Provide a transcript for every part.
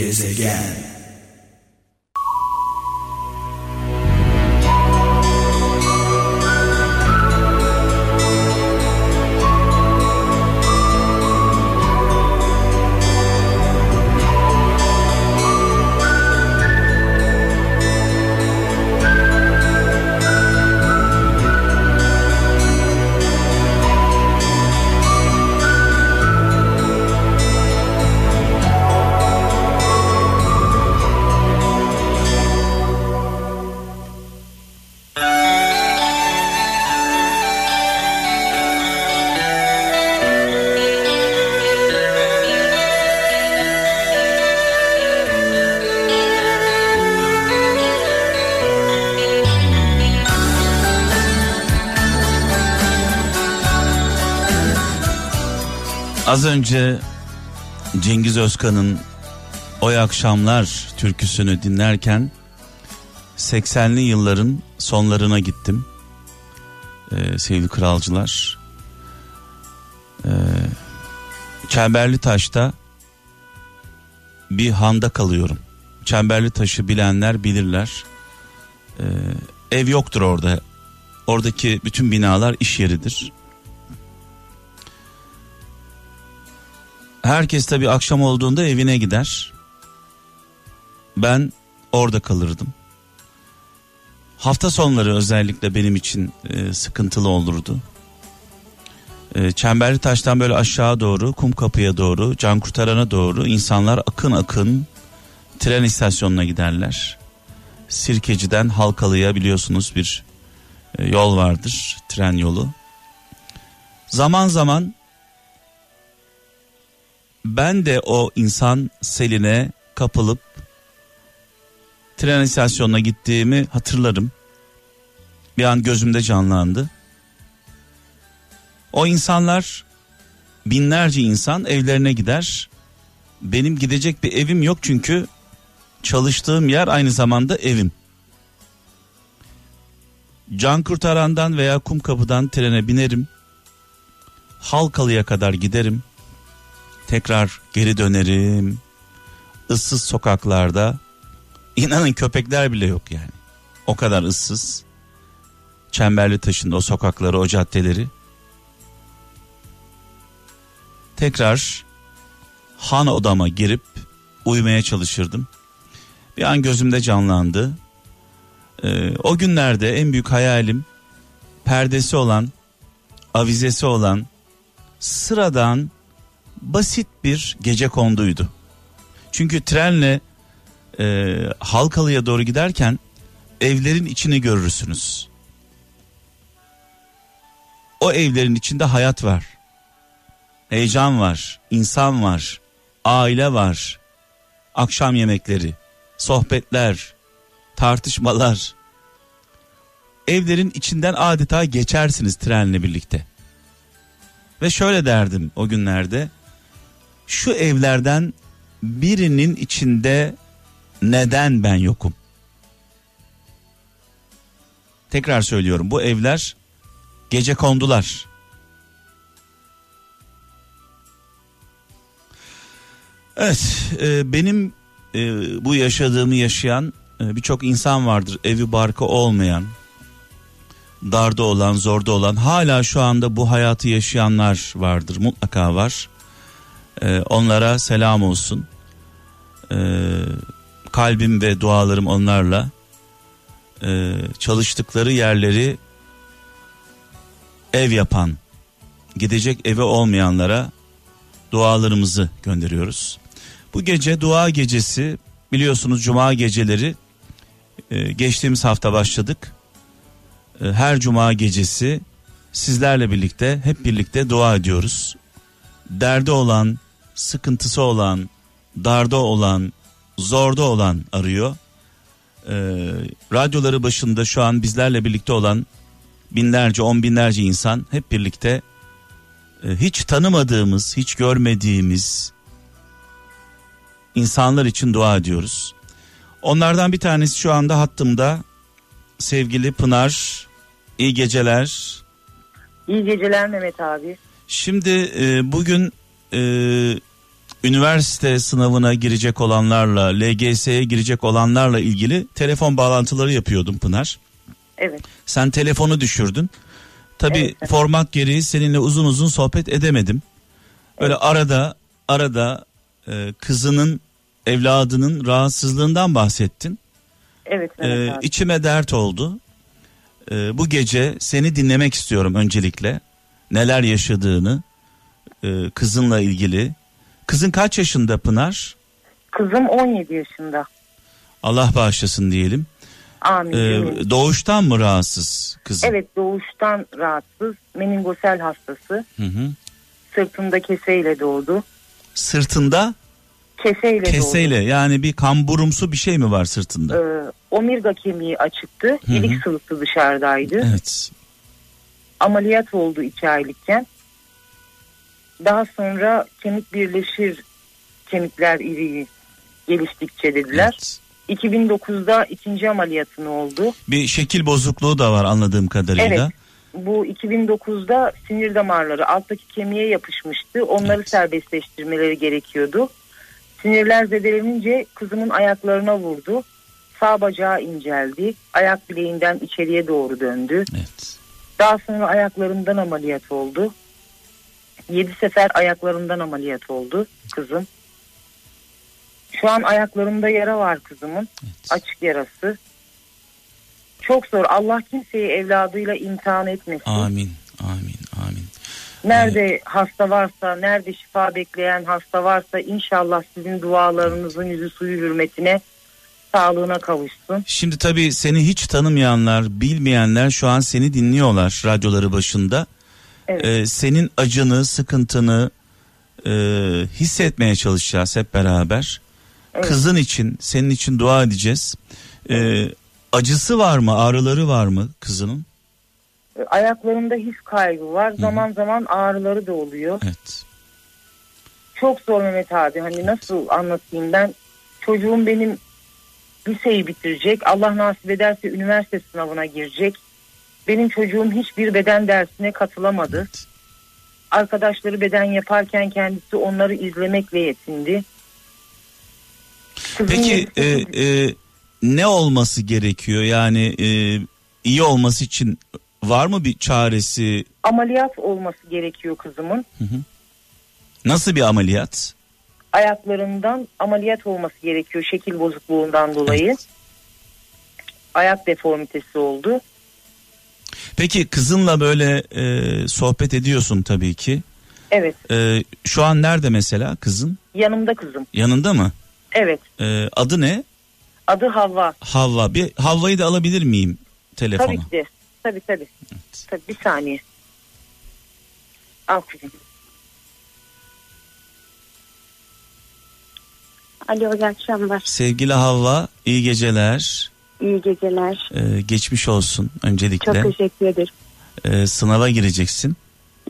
Gezegen Az önce Cengiz Özkan'ın Oy Akşamlar türküsünü dinlerken 80'li yılların sonlarına gittim. Ee, sevgili kralcılar. Ee, Çemberli Taş'ta bir handa kalıyorum. Çemberli Taş'ı bilenler bilirler. Ee, ev yoktur orada. Oradaki bütün binalar iş yeridir. Herkes tabi akşam olduğunda evine gider. Ben orada kalırdım. Hafta sonları özellikle benim için e, sıkıntılı olurdu. E, Çemberli Taş'tan böyle aşağı doğru, kum kapıya doğru, can kurtarana doğru insanlar akın akın tren istasyonuna giderler. Sirkeci'den Halkalı'ya biliyorsunuz bir e, yol vardır, tren yolu. Zaman zaman ben de o insan seline kapılıp tren istasyonuna gittiğimi hatırlarım. Bir an gözümde canlandı. O insanlar binlerce insan evlerine gider. Benim gidecek bir evim yok çünkü çalıştığım yer aynı zamanda evim. Can kurtarandan veya kum kapıdan trene binerim. Halkalı'ya kadar giderim tekrar geri dönerim. Issız sokaklarda inanın köpekler bile yok yani. O kadar ıssız. Çemberli taşında o sokakları, o caddeleri. Tekrar han odama girip uyumaya çalışırdım. Bir an gözümde canlandı. Ee, o günlerde en büyük hayalim perdesi olan, avizesi olan, sıradan basit bir gece konduydu. Çünkü trenle e, Halkalı'ya doğru giderken evlerin içini görürsünüz. O evlerin içinde hayat var. Heyecan var, insan var, aile var. Akşam yemekleri, sohbetler, tartışmalar. Evlerin içinden adeta geçersiniz trenle birlikte. Ve şöyle derdim o günlerde şu evlerden birinin içinde neden ben yokum? Tekrar söylüyorum bu evler gece kondular. Evet e, benim e, bu yaşadığımı yaşayan e, birçok insan vardır evi barkı olmayan darda olan zorda olan hala şu anda bu hayatı yaşayanlar vardır mutlaka var. Ee, onlara selam olsun. Ee, kalbim ve dualarım onlarla. Ee, çalıştıkları yerleri ev yapan, gidecek evi olmayanlara dualarımızı gönderiyoruz. Bu gece dua gecesi biliyorsunuz cuma geceleri e, geçtiğimiz hafta başladık. E, her cuma gecesi sizlerle birlikte hep birlikte dua ediyoruz. Derdi olan, sıkıntısı olan, darda olan, zorda olan arıyor. Ee, radyoları başında şu an bizlerle birlikte olan binlerce, on binlerce insan hep birlikte e, hiç tanımadığımız, hiç görmediğimiz insanlar için dua ediyoruz. Onlardan bir tanesi şu anda hattımda sevgili Pınar. İyi geceler. İyi geceler Mehmet abi. Şimdi e, bugün e, üniversite sınavına girecek olanlarla, LGS'ye girecek olanlarla ilgili telefon bağlantıları yapıyordum Pınar. Evet. Sen telefonu düşürdün. Tabii Evet, evet. format gereği seninle uzun uzun sohbet edemedim. Öyle arada arada e, kızının evladının rahatsızlığından bahsettin. Evet E, Mehmet abi. içime dert oldu. E, bu gece seni dinlemek istiyorum öncelikle. Neler yaşadığını e, kızınla ilgili. Kızın kaç yaşında Pınar? Kızım 17 yaşında. Allah bağışlasın diyelim. Amin. E, Amin. doğuştan mı rahatsız kızın? Evet doğuştan rahatsız. Meningosel hastası. Hı hı. Sırtında keseyle doğdu. Sırtında Keseyle, keseyle yani bir kamburumsu bir şey mi var sırtında? doğdu. Ee, omurga kemiği açıktı. hı. İlik sıvısı dışarıdaydı. Evet. Ameliyat oldu 2 aylıkken. Daha sonra kemik birleşir kemikler iri geliştikçe dediler. evet. 2009'da ikinci ameliyatını oldu. Bir şekil bozukluğu da var anladığım kadarıyla. Evet. Bu 2009'da sinir damarları alttaki kemiğe yapışmıştı. Onları Evet. serbestleştirmeleri gerekiyordu. Sinirler zedelenince kızımın ayaklarına vurdu. Sağ bacağı inceldi. Ayak bileğinden içeriye doğru döndü. Evet. Daha sonra ayaklarından ameliyat oldu. 7 sefer ayaklarından ameliyat oldu kızım. Şu an ayaklarında yara var kızımın. evet. Açık yarası. Çok zor. Allah kimseyi evladıyla imtihan etmesin. Amin. Amin. Amin. Nerede hasta varsa, nerede şifa bekleyen hasta varsa inşallah sizin dualarınızın yüzü suyu hürmetine sağlığına kavuşsun. Şimdi tabii seni hiç tanımayanlar, bilmeyenler şu an seni dinliyorlar radyoları başında. Evet. Ee, senin acını, sıkıntını e, hissetmeye çalışacağız hep beraber. Evet. Kızın için, senin için dua edeceğiz. Ee, acısı var mı, ağrıları var mı kızının? Ayaklarında his kaybı var. Zaman zaman ağrıları da oluyor. Evet. Çok zor Mehmet abi. Hani nasıl anlatayım ben? Çocuğum benim liseyi bitirecek. Allah nasip ederse üniversite sınavına girecek. Benim çocuğum hiçbir beden dersine katılamadı. evet. Arkadaşları beden yaparken kendisi onları izlemekle yetindi. Kızım Peki e, e, ne olması gerekiyor? Yani e, iyi olması için var mı bir çaresi? ameliyat olması gerekiyor kızımın. Nasıl bir ameliyat? Ayaklarından ameliyat olması gerekiyor şekil bozukluğundan dolayı. Ayak deformitesi oldu. Peki kızınla böyle e, sohbet ediyorsun tabii ki. Evet E, şu an nerede mesela kızın? yanımda kızım. Yanında mı? Evet E, adı ne? adı Havva. Havva. Bir Havva'yı da alabilir miyim telefona? Tabii ki. Tabii tabii. Tabii bir saniye. Al kızım. Alo iyi akşamlar. Sevgili Havva, iyi geceler. İyi geceler. E, geçmiş olsun Çok öncelikle. teşekkür ederim. E, sınava gireceksin.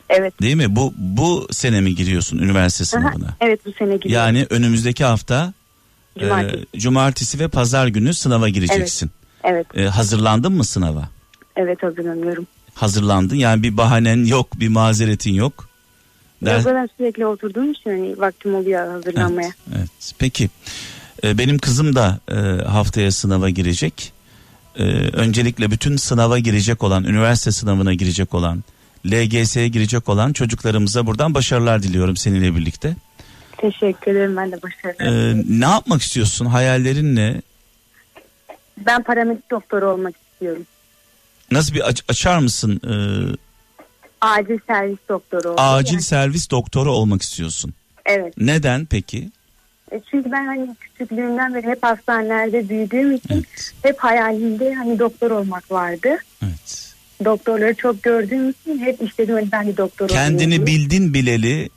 Evet. Değil mi? Bu bu sene mi giriyorsun üniversite Aha, sınavına? evet bu sene gidiyorum. Yani önümüzdeki hafta Cumartesi. e, cumartesi ve pazar günü sınava gireceksin. Evet. E, hazırlandın mı sınava? Evet hazırlanıyorum. Hazırlandın. Yani bir bahanen yok, bir mazeretin yok. Der- ben sürekli oturduğum için hani vaktim oluyor hazırlanmaya. Evet, evet. Peki. E, benim kızım da e, haftaya sınava girecek. E, öncelikle bütün sınava girecek olan, üniversite sınavına girecek olan, LGS'ye girecek olan çocuklarımıza buradan başarılar diliyorum seninle birlikte. Teşekkür ederim ben de başarılar. E, diliyorum. ne yapmak istiyorsun? Hayallerin ne? Ben paramedik doktoru olmak istiyorum. Nasıl bir aç- açar mısın? Acil servis doktoru olmak. acil Yani- servis doktoru olmak istiyorsun. evet. Neden peki? E, Çünkü ben hani küçüklüğümden beri hep hastanelerde büyüdüğüm için Evet. hep hayalimde hani doktor olmak vardı. Evet. Doktorları çok gördüğüm için hep istedim hani ben de doktor olayım Kendini diye. bildin bileli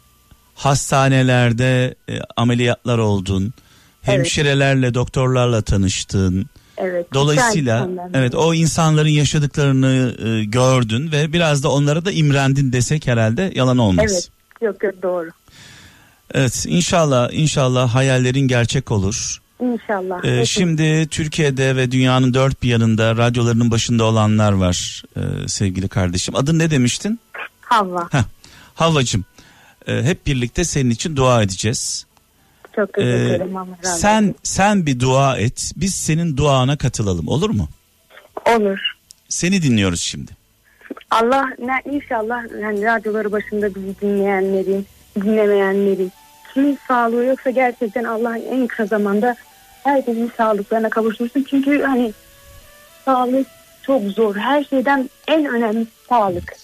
hastanelerde e, ameliyatlar oldun. Evet. Hemşirelerle, doktorlarla tanıştın. Evet. Dolayısıyla evet o insanların yaşadıklarını e, gördün ve biraz da onlara da imrendin desek herhalde yalan olmaz. Evet. Yok yok doğru. Evet inşallah inşallah hayallerin gerçek olur. İnşallah. Ee, şimdi Türkiye'de ve dünyanın dört bir yanında radyolarının başında olanlar var e, sevgili kardeşim. Adın ne demiştin? Havva. Heh, Havvacığım e, hep birlikte senin için dua edeceğiz. Çok teşekkür Ee, ederim. Olsun. sen sen bir dua et. Biz senin duana katılalım olur mu? Olur. Seni dinliyoruz şimdi. Allah ne, inşallah yani radyoları başında bizi dinleyenlerin, dinlemeyenlerin kimin sağlığı yoksa gerçekten Allah en kısa zamanda herkesin sağlıklarına kavuştursun. Çünkü hani sağlık çok zor. Her şeyden en önemli sağlık.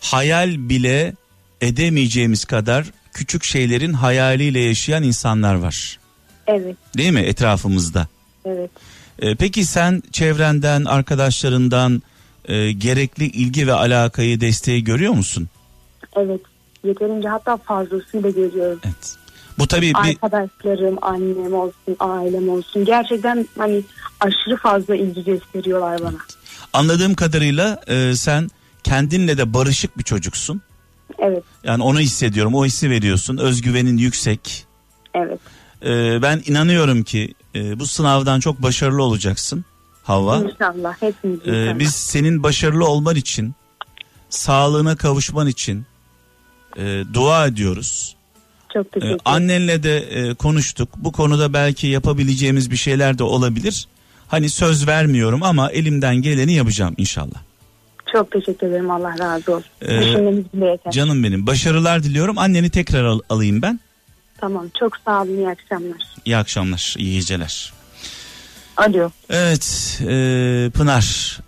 Hayal bile edemeyeceğimiz kadar küçük şeylerin hayaliyle yaşayan insanlar var. Evet, Değil mi etrafımızda? evet. Ee, peki sen çevrenden, arkadaşlarından e, gerekli ilgi ve alakayı, desteği görüyor musun? Evet. Yeterince hatta fazlasıyla görüyorum. Evet. Bu tabii bir Arkadaşlarım, annem olsun, ailem olsun. Gerçekten hani aşırı fazla ilgi gösteriyorlar bana. anladığım kadarıyla e, sen kendinle de barışık bir çocuksun. Evet, Yani onu hissediyorum, o hissi veriyorsun. Özgüvenin yüksek. evet. Ee, ben inanıyorum ki e, bu sınavdan çok başarılı olacaksın Havva. İnşallah hepimiz Ee, inşallah. biz senin başarılı olman için, sağlığına kavuşman için e, dua ediyoruz. Çok Ee, teşekkür ederim. annenle de e, konuştuk. Bu konuda belki yapabileceğimiz bir şeyler de olabilir. Hani söz vermiyorum ama elimden geleni yapacağım inşallah. Çok teşekkür ederim. Allah razı olsun. Ee, Düşünmeniz bile yeter. Canım benim başarılar diliyorum. Anneni tekrar al- alayım ben. Tamam. Çok sağ olun. İyi akşamlar. İyi akşamlar, iyi geceler. Alo. Evet e, Pınar.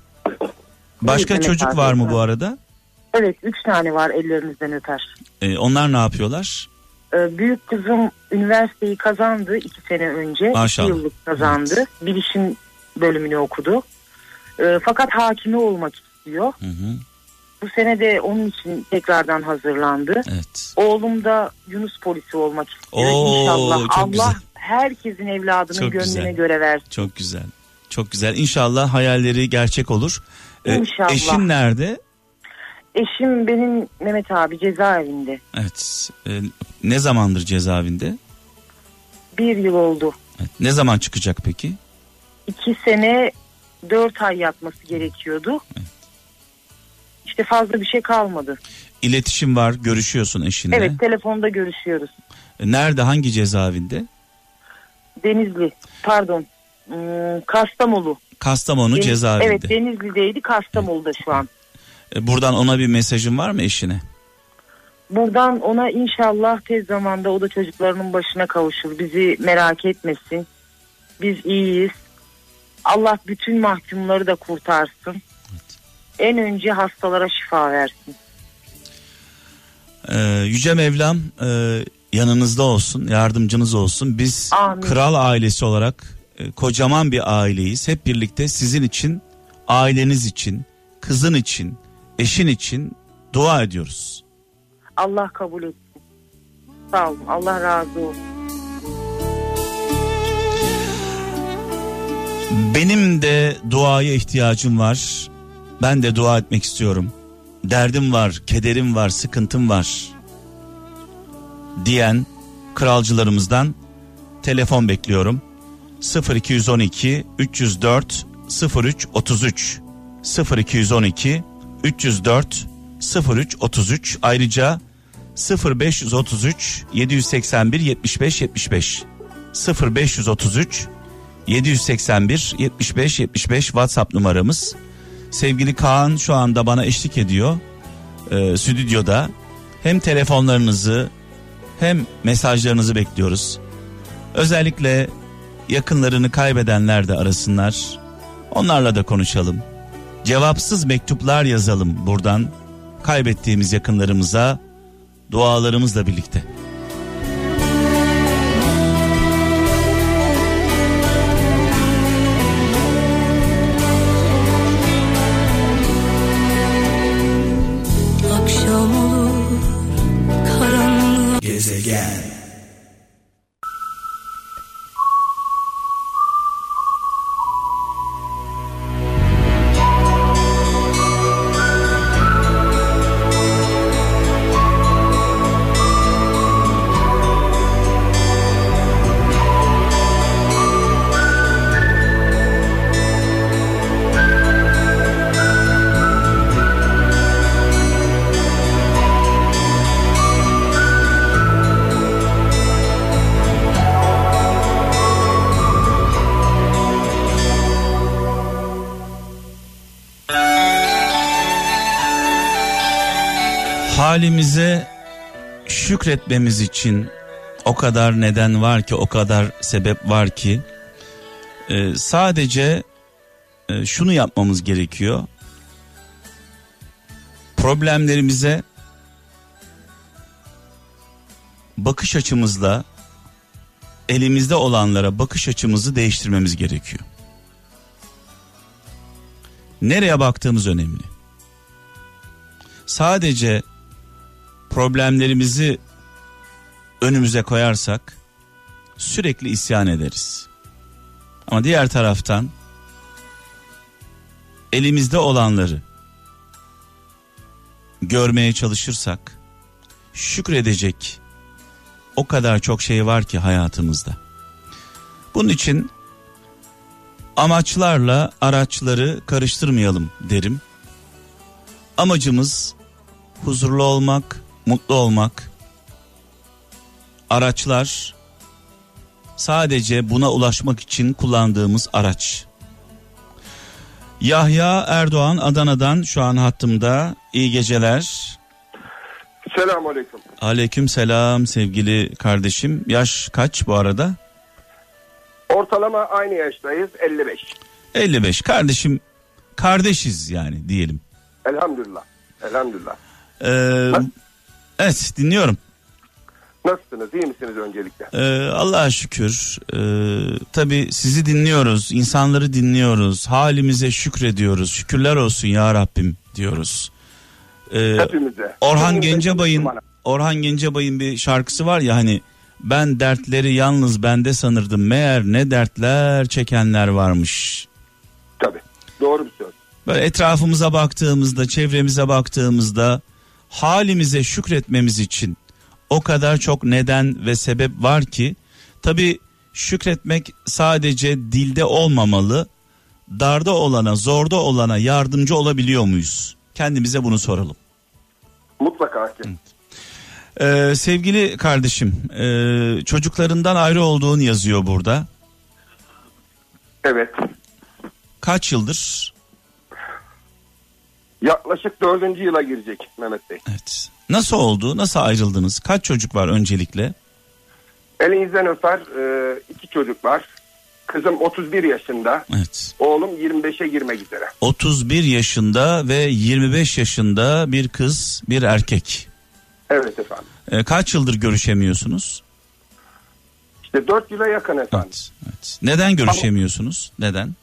Başka Evet, çocuk var mı bu arada? Evet üç tane var ellerinizden öper. E, onlar ne yapıyorlar? Ee, büyük kızım üniversiteyi kazandı iki sene önce. Maşallah. İki yıllık kazandı. Bilişim bölümünü okudu. Ee, fakat hakimi olmak istiyor. Hı hı, Bu sene de onun için tekrardan hazırlandı. evet. Oğlum da Yunus polisi olmak istiyor. Oo, İnşallah Allah güzel. herkesin evladının Çok gönlüne güzel. göre versin. Çok güzel. Çok güzel. İnşallah hayalleri gerçek olur. E, İnşallah. eşin nerede? Eşim benim Mehmet abi cezaevinde. Evet. E, ne zamandır cezaevinde? Bir yıl oldu. Evet. Ne zaman çıkacak peki? İki sene dört ay yatması gerekiyordu. İşte fazla bir şey kalmadı. İletişim var, görüşüyorsun eşinle. Evet telefonda görüşüyoruz. E, Nerede, hangi cezaevinde? Denizli pardon hmm, Kastamonu. Kastamonu Deniz- cezaevinde. Evet Denizli'deydi Kastamonu'da şu an. E, buradan ona bir mesajın var mı eşine? Buradan ona inşallah tez zamanda o da çocuklarının başına kavuşur. Bizi merak etmesin. Biz iyiyiz. Allah bütün mahkumları da kurtarsın. En önce hastalara şifa versin. Ee, Yüce Mevlam e, yanınızda olsun, yardımcınız olsun. Biz Amin. kral ailesi olarak e, kocaman bir aileyiz. Hep birlikte sizin için, aileniz için, kızın için, eşin için dua ediyoruz. Allah kabul etsin. Sağ olun. Allah razı olsun. Benim de duaya ihtiyacım var. Ben de dua etmek istiyorum. Derdim var, kederim var, sıkıntım var. Diyen kralcılarımızdan telefon bekliyorum. 0212 304 03 33 0212 304 03 33 ayrıca 0533 781 75 75 0533 781 75 75 WhatsApp numaramız. Sevgili Kaan şu anda bana eşlik ediyor e, stüdyoda. Hem telefonlarınızı hem mesajlarınızı bekliyoruz. Özellikle yakınlarını kaybedenler de arasınlar. Onlarla da konuşalım. Cevapsız mektuplar yazalım buradan kaybettiğimiz yakınlarımıza dualarımızla birlikte. Halimize şükretmemiz için o kadar neden var ki, o kadar sebep var ki e, sadece e, şunu yapmamız gerekiyor. Problemlerimize bakış açımızla elimizde olanlara bakış açımızı değiştirmemiz gerekiyor. Nereye baktığımız önemli. Sadece problemlerimizi önümüze koyarsak sürekli isyan ederiz. Ama diğer taraftan elimizde olanları görmeye çalışırsak şükredecek o kadar çok şey var ki hayatımızda. Bunun için amaçlarla araçları karıştırmayalım derim. Amacımız huzurlu olmak, mutlu olmak. Araçlar sadece buna ulaşmak için kullandığımız araç. Yahya Erdoğan Adana'dan şu an hattımda. İyi geceler. Selamun Aleyküm. Aleyküm selam sevgili kardeşim. Yaş kaç bu arada? Ortalama aynı yaştayız 55. 55. Kardeşim kardeşiz yani diyelim. Elhamdülillah. Elhamdülillah. Ee, evet dinliyorum. Nasılsınız? İyi misiniz öncelikle? Ee, Allah'a şükür. Ee, tabii sizi dinliyoruz, insanları dinliyoruz, halimize şükrediyoruz. Şükürler olsun ya Rabbim diyoruz. Ee, Hepimize. Orhan Hepimize Gencebay'ın. Orhan Gencebay'ın bir şarkısı var ya hani ben dertleri yalnız bende sanırdım meğer ne dertler çekenler varmış. Tabii. Doğru bir söz. Böyle etrafımıza baktığımızda, çevremize baktığımızda halimize şükretmemiz için o kadar çok neden ve sebep var ki tabi şükretmek sadece dilde olmamalı. Darda olana, zorda olana yardımcı olabiliyor muyuz? Kendimize bunu soralım. Mutlaka ki. Ee, sevgili kardeşim, e, çocuklarından ayrı olduğun yazıyor burada. Evet. Kaç yıldır? Yaklaşık dördüncü yıla girecek Mehmet Bey. Evet. Nasıl oldu? Nasıl ayrıldınız? Kaç çocuk var öncelikle? Elinizden öper e, iki çocuk var. Kızım 31 yaşında. Evet. Oğlum 25'e girmek üzere. 31 yaşında ve 25 yaşında bir kız, bir erkek. Evet efendim. Ee, kaç yıldır görüşemiyorsunuz? İşte 4 yıla yakın efendim. Evet, evet. Neden görüşemiyorsunuz? Neden?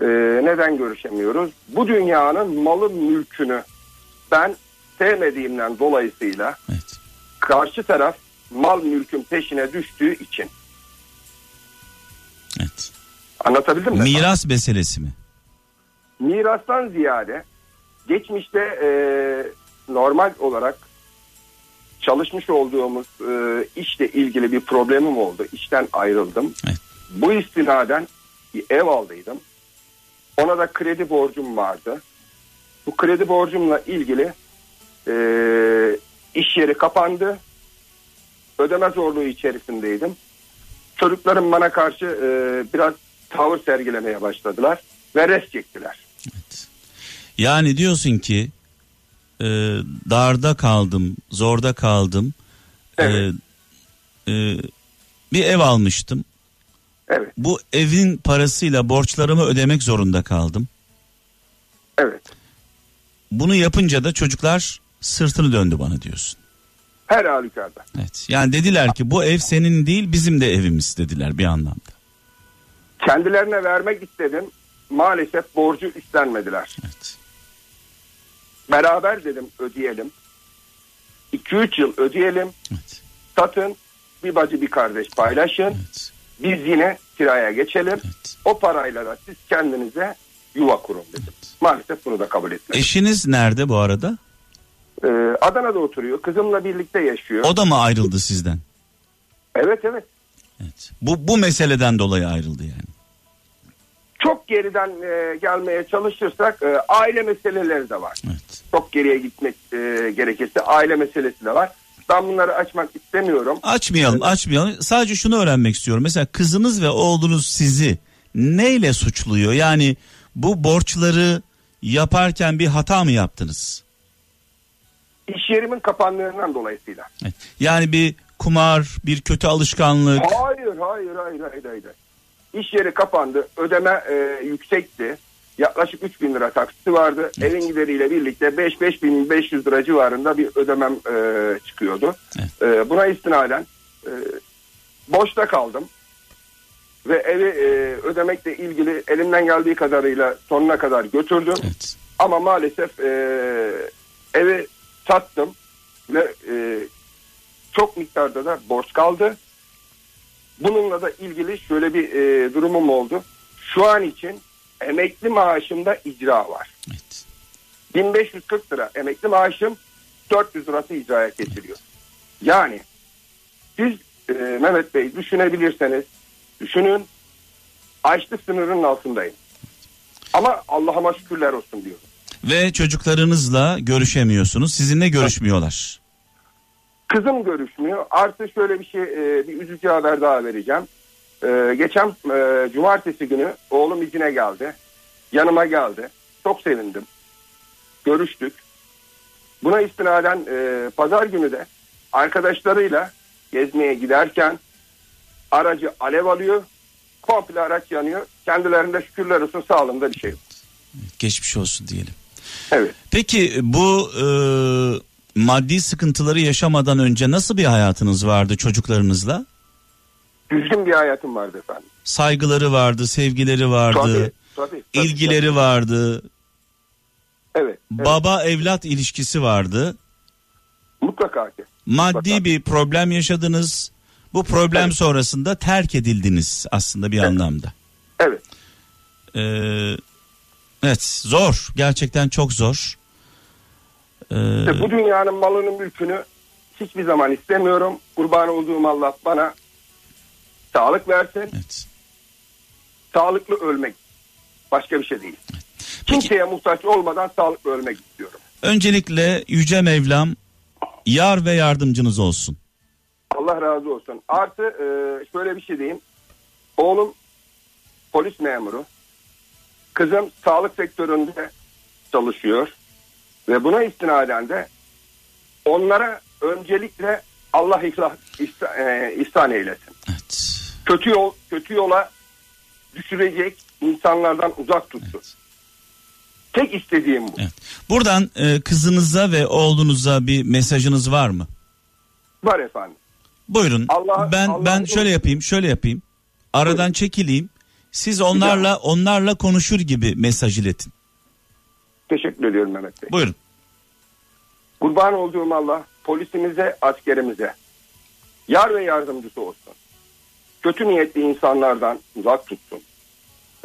E, neden görüşemiyoruz? Bu dünyanın malı mülkünü ben sevmediğimden dolayısıyla Evet. karşı taraf mal mülkün peşine düştüğü için. Evet. Anlatabildim mi? Miras meselesi mi? Mirastan ziyade geçmişte e, normal olarak çalışmış olduğumuz e, işle ilgili bir problemim oldu. İşten ayrıldım. Evet. Bu istinaden bir ev aldıydım. Ona da kredi borcum vardı. Bu kredi borcumla ilgili e, iş yeri kapandı. Ödeme zorluğu içerisindeydim. Çocuklarım bana karşı e, biraz tavır sergilemeye başladılar ve res çektiler. Yani diyorsun ki e, darda kaldım, zorda kaldım. Evet. E, e, bir ev almıştım. Evet, Bu evin parasıyla borçlarımı ödemek zorunda kaldım. evet. Bunu yapınca da çocuklar sırtını döndü bana diyorsun. Her halükarda. Evet. Yani dediler ki bu ev senin değil bizim de evimiz dediler bir anlamda. Kendilerine vermek istedim. Maalesef borcu üstlenmediler. Evet. Beraber dedim ödeyelim. 2-3 yıl ödeyelim. Evet. Satın. Bir bacı bir kardeş paylaşın. Evet. Biz yine kiraya geçelim. Evet. O parayla da siz kendinize yuva kurun dedim. Maalesef bunu da kabul etmedi. Eşiniz nerede bu arada? Ee, Adana'da oturuyor. Kızımla birlikte yaşıyor. O da mı ayrıldı sizden? Evet evet. Evet. Bu bu meseleden dolayı ayrıldı yani. Çok geriden e, gelmeye çalışırsak e, aile meseleleri de var. Evet. Çok geriye gitmek e, gerekirse aile meselesi de var. Ben bunları açmak istemiyorum. Açmayalım, açmayalım. Sadece şunu öğrenmek istiyorum. Mesela kızınız ve oğlunuz sizi neyle suçluyor? Yani bu borçları yaparken bir hata mı yaptınız? İş yerimin kapandığından dolayısıyla. Evet. Yani bir kumar, bir kötü alışkanlık. Hayır, hayır, hayır, hayır, hayır. İş yeri kapandı. Ödeme e, yüksekti. Yaklaşık 3 bin lira taksiti vardı. Evet. Evin gideriyle birlikte 5-5500 lira civarında bir ödemem e, çıkıyordu. Evet. E, buna istinaden e, boşta kaldım. Ve evi e, ödemekle ilgili elimden geldiği kadarıyla sonuna kadar götürdüm. Evet. Ama maalesef e, evi sattım ve e, çok miktarda da borç kaldı. Bununla da ilgili şöyle bir e, durumum oldu. Şu an için emekli maaşımda icra var. Evet. 1540 lira emekli maaşım 400 lirası icraya kesiliyor. Yani siz e, Mehmet Bey düşünebilirseniz düşünün açlık sınırının altındayım. Ama Allah'ıma şükürler olsun diyorum. Ve çocuklarınızla görüşemiyorsunuz. Sizinle görüşmüyorlar. Kızım görüşmüyor. Artı şöyle bir şey e, bir üzücü haber daha vereceğim. E, geçen e, cumartesi günü oğlum izine geldi. Yanıma geldi. Çok sevindim. Görüştük. Buna istinaden e, pazar günü de arkadaşlarıyla gezmeye giderken aracı alev alıyor. Komple araç yanıyor. Kendilerinde şükürler olsun sağlığında bir şey yok. Geçmiş olsun diyelim. Evet. Peki bu e, maddi sıkıntıları yaşamadan önce nasıl bir hayatınız vardı çocuklarınızla? Düzgün bir hayatım vardı efendim. Saygıları vardı, sevgileri vardı, Tabii, tabii, tabii, ilgileri tabii. vardı, Evet, evet. baba evlat ilişkisi vardı. Mutlaka ki. Maddi Mutlaka. bir problem yaşadınız. Bu problem Evet. sonrasında terk edildiniz aslında bir Evet. anlamda. Evet. Ee, evet zor gerçekten çok zor. Ee, İşte bu dünyanın malının mülkünü hiçbir zaman istemiyorum. Kurban olduğum Allah bana sağlık versin. evet. Sağlıklı ölmek. Başka bir şey değil. Kimseye muhtaç olmadan sağlıklı ölmek istiyorum. Öncelikle Yüce Mevlam yar ve yardımcınız olsun. Allah razı olsun. Artı e, şöyle bir şey diyeyim. Oğlum polis memuru. Kızım sağlık sektöründe çalışıyor. Ve buna istinaden de onlara öncelikle Allah ihlas, ihsa- e, ihsan eylesin. Kötü yol kötü yola düşürecek insanlardan uzak tutsun. Evet. Tek istediğim bu. evet. Buradan e, kızınıza ve oğlunuza bir mesajınız var mı? Var efendim. Buyurun. Allah- ben Allah ben şöyle yapayım, şöyle yapayım. Aradan Buyurun. çekileyim. Siz onlarla onlarla konuşur gibi mesaj iletin. Teşekkür ediyorum Mehmet Bey. Buyurun. Kurban olduğum Allah polisimize, askerimize yar ve yardımcısı olsun. Kötü niyetli insanlardan uzak tutsun.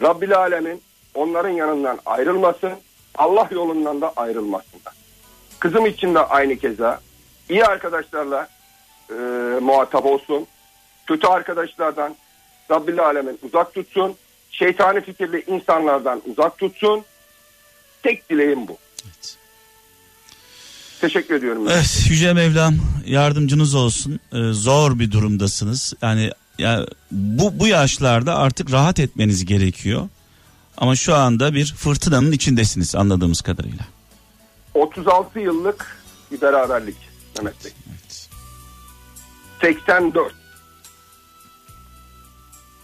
Rabbil Alemin onların yanından ayrılmasın. Allah yolundan da ayrılmasınlar. Kızım için de aynı keza. iyi arkadaşlarla e, muhatap olsun. Kötü arkadaşlardan Rabbil Alemin uzak tutsun. Şeytani fikirli insanlardan uzak tutsun. Tek dileğim bu. Evet. Teşekkür ediyorum. Evet Yüce Mevlam yardımcınız olsun. Ee, zor bir durumdasınız. Yani ya bu bu yaşlarda artık rahat etmeniz gerekiyor. Ama şu anda bir fırtınanın içindesiniz anladığımız kadarıyla. 36 yıllık bir beraberlik Mehmet Bey. Evet. 84.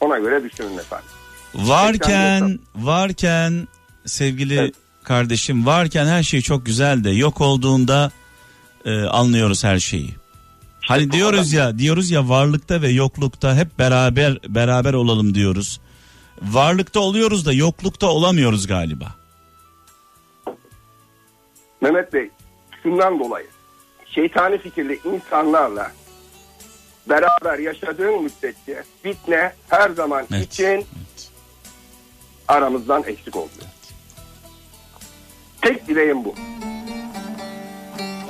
Ona göre düşünün efendim. Varken varken sevgili Evet. kardeşim varken her şey çok güzel de yok olduğunda e, anlıyoruz her şeyi. Hani diyoruz ya diyoruz ya varlıkta ve yoklukta hep beraber beraber olalım diyoruz. Varlıkta oluyoruz da yoklukta olamıyoruz galiba. Mehmet Bey şundan dolayı şeytani fikirli insanlarla beraber yaşadığın müddetçe fitne her zaman Evet. için Evet. aramızdan eksik olmuyor. Tek dileğim bu.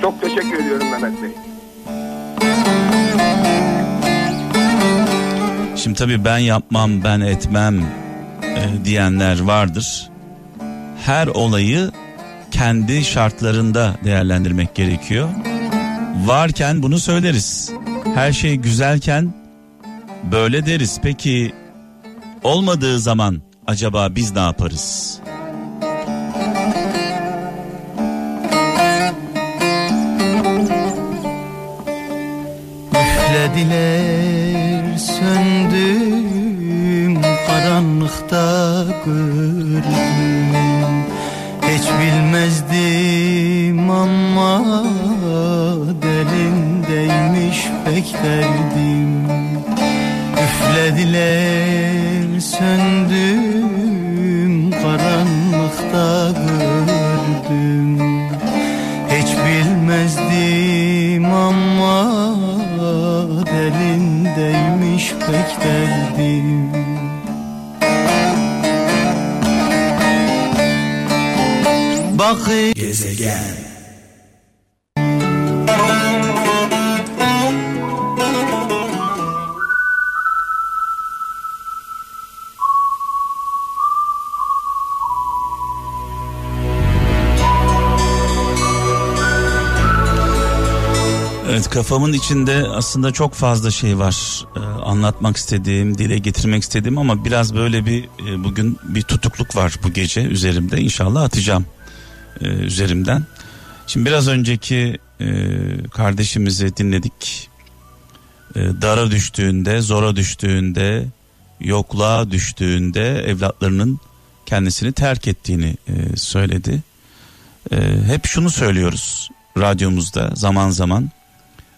Çok teşekkür ediyorum Mehmet Bey. Şimdi tabii ben yapmam, ben etmem e, diyenler vardır. Her olayı kendi şartlarında değerlendirmek gerekiyor. Varken bunu söyleriz. Her şey güzelken böyle deriz. Peki olmadığı zaman acaba biz ne yaparız? Üflediler söndüm karanlıkta gördüm Hiç bilmezdim ama delindeymiş pek derdim. Üflediler söndüm karanlıkta gördüm. Hiç bilmezdim ama delindeymiş pek Bakın. Gezegen. Evet kafamın içinde aslında çok fazla şey var Ee, anlatmak istediğim, dile getirmek istediğim ama biraz böyle bir e, bugün bir tutukluk var bu gece üzerimde. İnşallah atacağım e, üzerimden. Şimdi biraz önceki e, kardeşimizi dinledik. E, dara düştüğünde, zora düştüğünde, yokluğa düştüğünde evlatlarının kendisini terk ettiğini e, söyledi. E, hep şunu söylüyoruz radyomuzda zaman zaman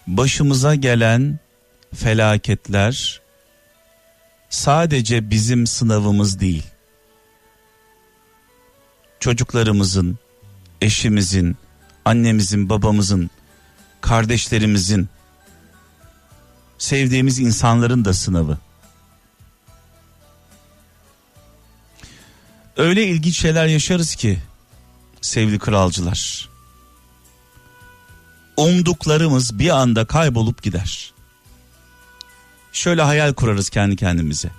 başımıza gelen felaketler sadece bizim sınavımız değil. Çocuklarımızın, eşimizin, annemizin, babamızın, kardeşlerimizin, sevdiğimiz insanların da sınavı. Öyle ilginç şeyler yaşarız ki sevgili kralcılar umduklarımız bir anda kaybolup gider. Şöyle hayal kurarız kendi kendimize.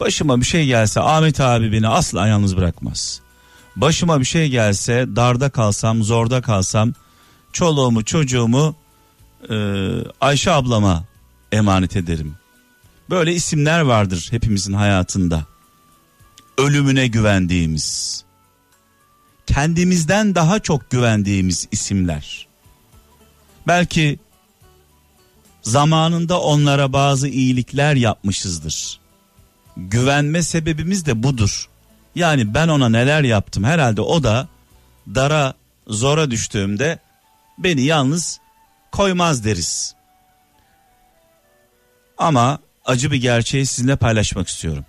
Başıma bir şey gelse Ahmet abi beni asla yalnız bırakmaz. Başıma bir şey gelse darda kalsam zorda kalsam çoluğumu çocuğumu e, Ayşe ablama emanet ederim. Böyle isimler vardır hepimizin hayatında. Ölümüne güvendiğimiz, kendimizden daha çok güvendiğimiz isimler. Belki zamanında onlara bazı iyilikler yapmışızdır. Güvenme sebebimiz de budur. Yani ben ona neler yaptım herhalde o da dara zora düştüğümde beni yalnız koymaz deriz. Ama acı bir gerçeği sizinle paylaşmak istiyorum.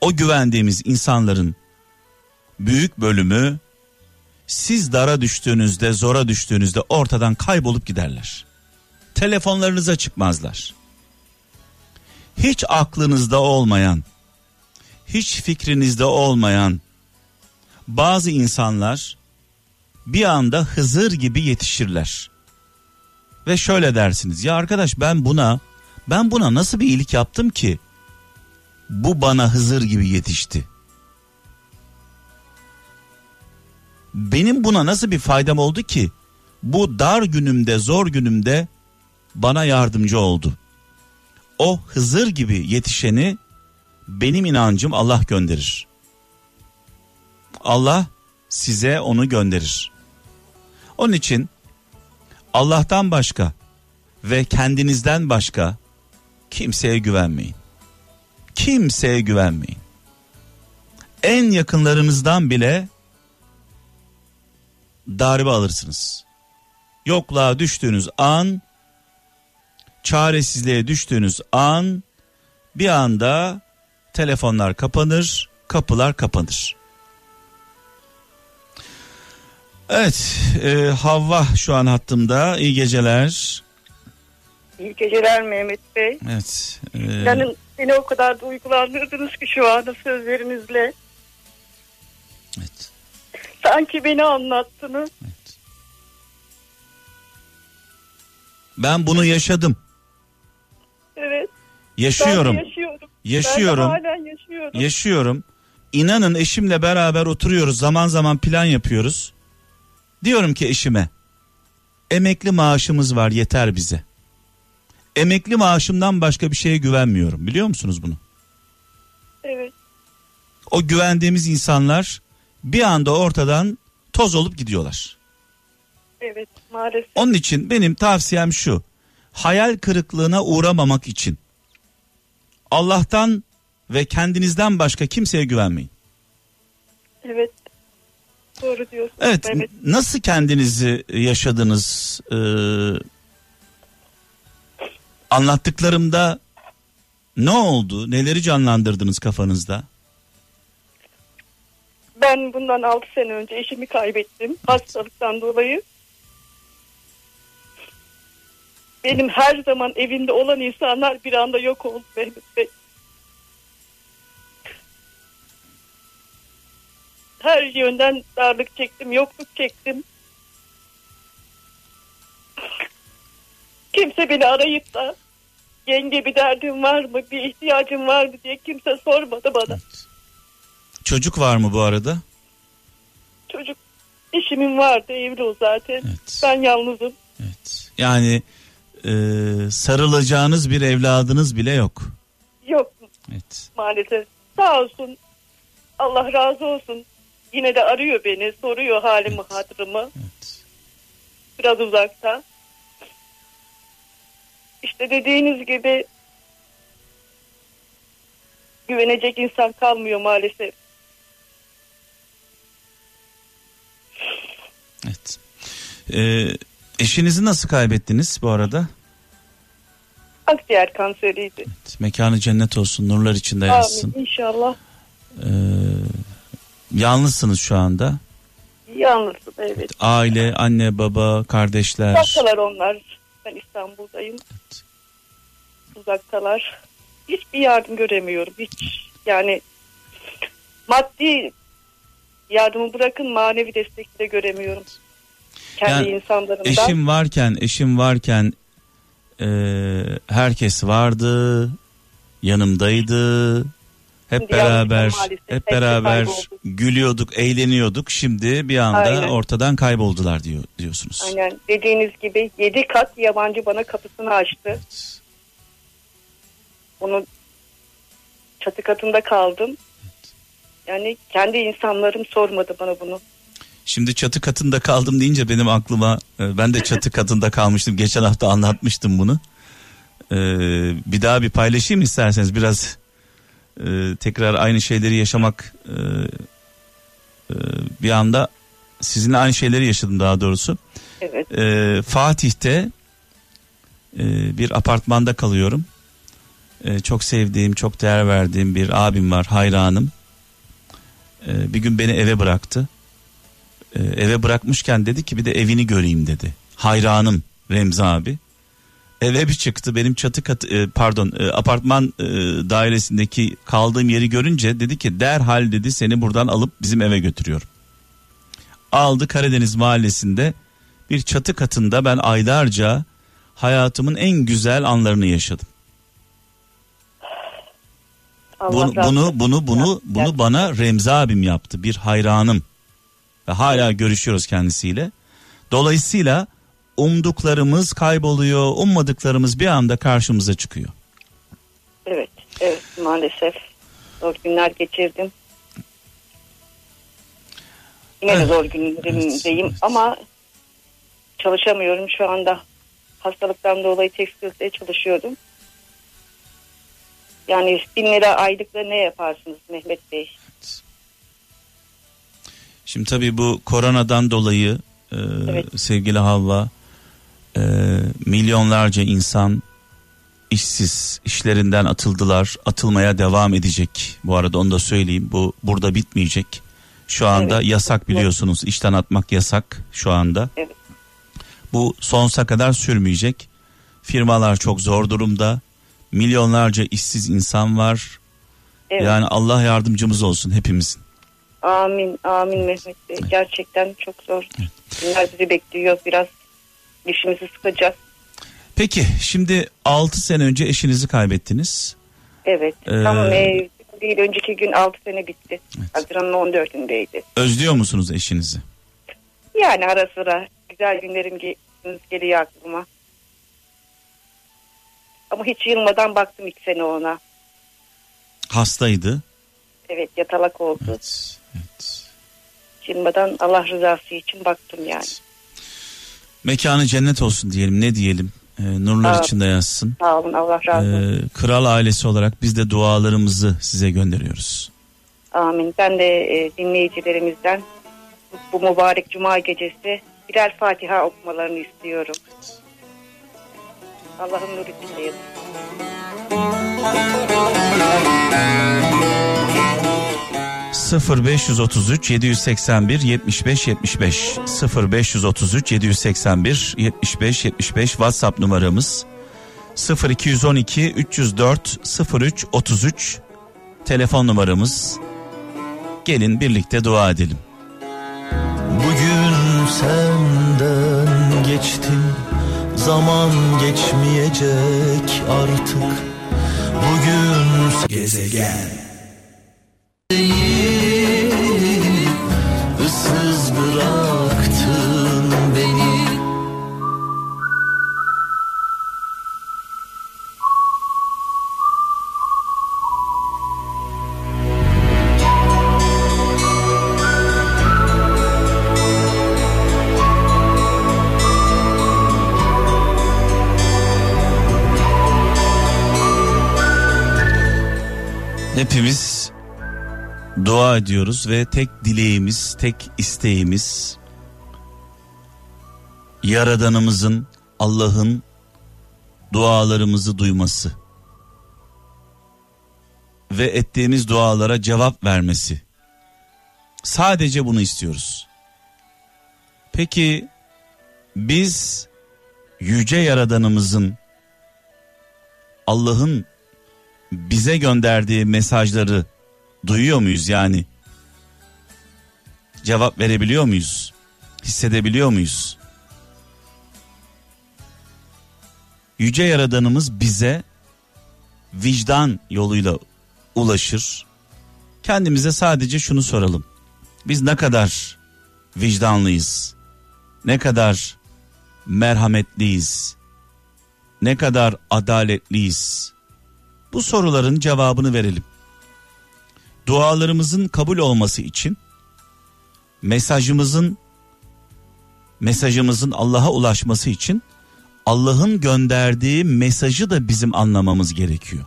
O güvendiğimiz insanların büyük bölümü siz dara düştüğünüzde, zora düştüğünüzde ortadan kaybolup giderler. Telefonlarınıza çıkmazlar. Hiç aklınızda olmayan, hiç fikrinizde olmayan bazı insanlar bir anda Hızır gibi yetişirler. Ve şöyle dersiniz ya arkadaş ben buna ben buna nasıl bir iyilik yaptım ki bu bana Hızır gibi yetişti. Benim buna nasıl bir faydam oldu ki bu dar günümde zor günümde bana yardımcı oldu. O Hızır gibi yetişeni benim inancım Allah gönderir. Allah size onu gönderir. Onun için Allah'tan başka ve kendinizden başka kimseye güvenmeyin. Kimseye güvenmeyin. En yakınlarınızdan bile darbe alırsınız. Yokluğa düştüğünüz an, çaresizliğe düştüğünüz an bir anda telefonlar kapanır, kapılar kapanır. Evet, e, Havva şu an hattımda. İyi geceler. İyi geceler Mehmet Bey. Evet. e, Yani beni o kadar duygulandırdınız ki şu anda sözlerinizle. evet, Sanki beni anlattınız. evet. Ben bunu yaşadım. Evet. Yaşıyorum. Ben yaşıyorum. Yaşıyorum. Ben halen yaşıyorum. Yaşıyorum. İnanın eşimle beraber oturuyoruz. Zaman zaman plan yapıyoruz. Diyorum ki eşime emekli maaşımız var yeter bize. Emekli maaşımdan başka bir şeye güvenmiyorum. Biliyor musunuz bunu? evet. O güvendiğimiz insanlar bir anda ortadan toz olup gidiyorlar. Evet maalesef. Onun için benim tavsiyem şu. hayal kırıklığına uğramamak için Allah'tan ve kendinizden başka kimseye güvenmeyin. Evet. Doğru diyorsun. Evet Mehmet. nasıl kendinizi yaşadınız? Ee, anlattıklarımda ne oldu? Neleri canlandırdınız kafanızda? Ben bundan 6 sene önce eşimi kaybettim. Hastalıktan dolayı. Benim her zaman evinde olan insanlar bir anda yok oldu Mehmet Bey. Her yönden darlık çektim, yokluk çektim. Kimse beni arayıp da yenge bir derdin var mı, bir ihtiyacın var mı diye kimse sormadı bana. Çocuk var mı bu arada? Çocuk eşimin vardı evli o zaten. Evet. Ben yalnızım. Evet. Yani e, sarılacağınız bir evladınız bile yok. Yok Evet. maalesef. Sağ olsun. Allah razı olsun. Yine de arıyor beni. Soruyor halimi Evet. hatırımı. Evet. Biraz uzakta. İşte dediğiniz gibi güvenecek insan kalmıyor maalesef. Evet. E, eşinizi nasıl kaybettiniz bu arada? Akciğer kanseriydi. Evet, Mekanı cennet olsun, nurlar içinde yatsın. Amin inşallah. E, yalnızsınız şu anda. Yalnızım evet. Aile, anne, baba, kardeşler. Uzaktalar onlar. Ben İstanbul'dayım. Evet. Uzaktalar. Hiçbir yardım göremiyorum. Hiç yani maddi yardımı bırakın manevi destek de göremiyorum. Kendi Yani insanlarımdan. Eşim varken, eşim varken e, herkes vardı, yanımdaydı. Hep Şimdi beraber, maalesef. hep beraber gülüyorduk, eğleniyorduk. Şimdi bir anda Aynen. ortadan kayboldular diyor diyorsunuz. Aynen dediğiniz gibi yedi kat yabancı bana kapısını açtı. Evet. Çatı katında kaldım. Yani kendi insanlarım sormadı bana bunu. Şimdi çatı katında kaldım deyince benim aklıma e, ben de çatı katında kalmıştım. Geçen hafta anlatmıştım bunu. E, bir daha bir paylaşayım isterseniz biraz e, tekrar aynı şeyleri yaşamak e, e, bir anda sizinle aynı şeyleri yaşadım daha doğrusu. Evet. Fatih'te e, bir apartmanda kalıyorum. E, çok sevdiğim, çok değer verdiğim bir abim var, hayranım. E, bir gün beni eve bıraktı. E, eve bırakmışken dedi ki bir de evini göreyim dedi. Hayranım Remzi abi. Eve bir çıktı benim çatı katı e, pardon e, apartman e, dairesindeki kaldığım yeri görünce dedi ki derhal dedi seni buradan alıp bizim eve götürüyorum. Aldı Karadeniz mahallesinde bir çatı katında ben aylarca hayatımın en güzel anlarını yaşadım. Allah Bunu bunu bunu bunu Ya, bunu bana Remzi abim yaptı. Bir hayranım. Hala görüşüyoruz kendisiyle. Dolayısıyla umduklarımız kayboluyor, ummadıklarımız bir anda karşımıza çıkıyor. Evet, evet maalesef. Zor günler geçirdim. Yine de zor günlerimdeyim Evet, evet. ama çalışamıyorum şu anda. Hastalıktan dolayı tekstilde çalışıyordum. Yani bin lira aylıkla ne yaparsınız Mehmet Bey? Şimdi tabii bu koronadan dolayı e, Evet. sevgili Havva e, milyonlarca insan işsiz, işlerinden atıldılar, atılmaya devam edecek. Bu arada onu da söyleyeyim. Bu burada bitmeyecek. Şu anda Evet. yasak biliyorsunuz. işten atmak yasak şu anda. Evet. Bu sonsuza kadar sürmeyecek. Firmalar çok zor durumda. Milyonlarca işsiz insan var. Evet. Yani Allah yardımcımız olsun hepimizin. Amin, amin Mehmet Bey. Gerçekten çok zor. Günler bizi bekliyor. Biraz dişimizi sıkacak. Peki şimdi 6 sene önce eşinizi kaybettiniz. Evet. Ee, Tamam. E, bir önceki gün 6 sene bitti. Haziran'ın 14'ündeydi. Özlüyor musunuz eşinizi? Yani ara sıra güzel günlerim ge- geliyor aklıma. Ama hiç yılmadan baktım ilk sene ona. Hastaydı. Evet yatalak oldu. Evet. Evet. Yılmadan Allah rızası için baktım yani. Mekanı cennet olsun diyelim ne diyelim. Ee, Ee, nurlar içinde yazsın. Sağ olun Allah razı olsun. Ee, kral ailesi olarak biz de dualarımızı size gönderiyoruz. Amin. Ben de e, dinleyicilerimizden bu, mübarek cuma gecesi birer Fatiha okumalarını istiyorum. Allah'ın nuru içinde. 0533 781 75 75 0533 781 75 75 WhatsApp numaramız 0212 304 03 33 telefon numaramız. Gelin birlikte dua edelim. Bugün senden geçtim Zaman geçmeyecek artık Bugün gezegen Hepimiz dua ediyoruz ve tek dileğimiz, tek isteğimiz Yaradanımızın, Allah'ın dualarımızı duyması ve ettiğimiz dualara cevap vermesi. Sadece bunu istiyoruz. Peki biz yüce yaradanımızın Allah'ın bize gönderdiği mesajları duyuyor muyuz yani? Cevap verebiliyor muyuz? Hissedebiliyor muyuz? Yüce Yaradanımız bize vicdan yoluyla ulaşır. Kendimize sadece şunu soralım. Biz ne kadar vicdanlıyız? Ne kadar merhametliyiz? Ne kadar adaletliyiz? Bu soruların cevabını verelim. Dualarımızın kabul olması için mesajımızın mesajımızın Allah'a ulaşması için Allah'ın gönderdiği mesajı da bizim anlamamız gerekiyor.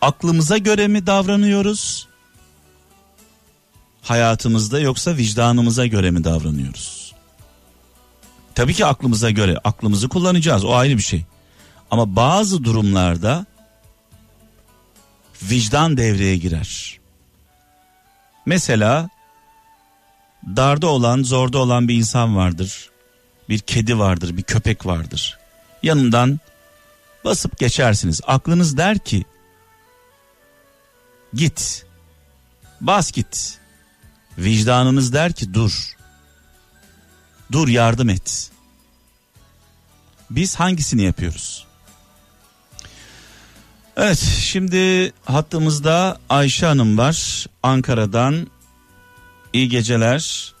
Aklımıza göre mi davranıyoruz? Hayatımızda yoksa vicdanımıza göre mi davranıyoruz? Tabii ki aklımıza göre, aklımızı kullanacağız. O ayrı bir şey. Ama bazı durumlarda vicdan devreye girer. Mesela darda olan, zorda olan bir insan vardır. Bir kedi vardır, bir köpek vardır. Yanından basıp geçersiniz. Aklınız der ki git. Bas git. Vicdanınız der ki dur. Dur yardım et. Biz hangisini yapıyoruz? Evet şimdi hattımızda Ayşe Hanım var Ankara'dan. İyi geceler.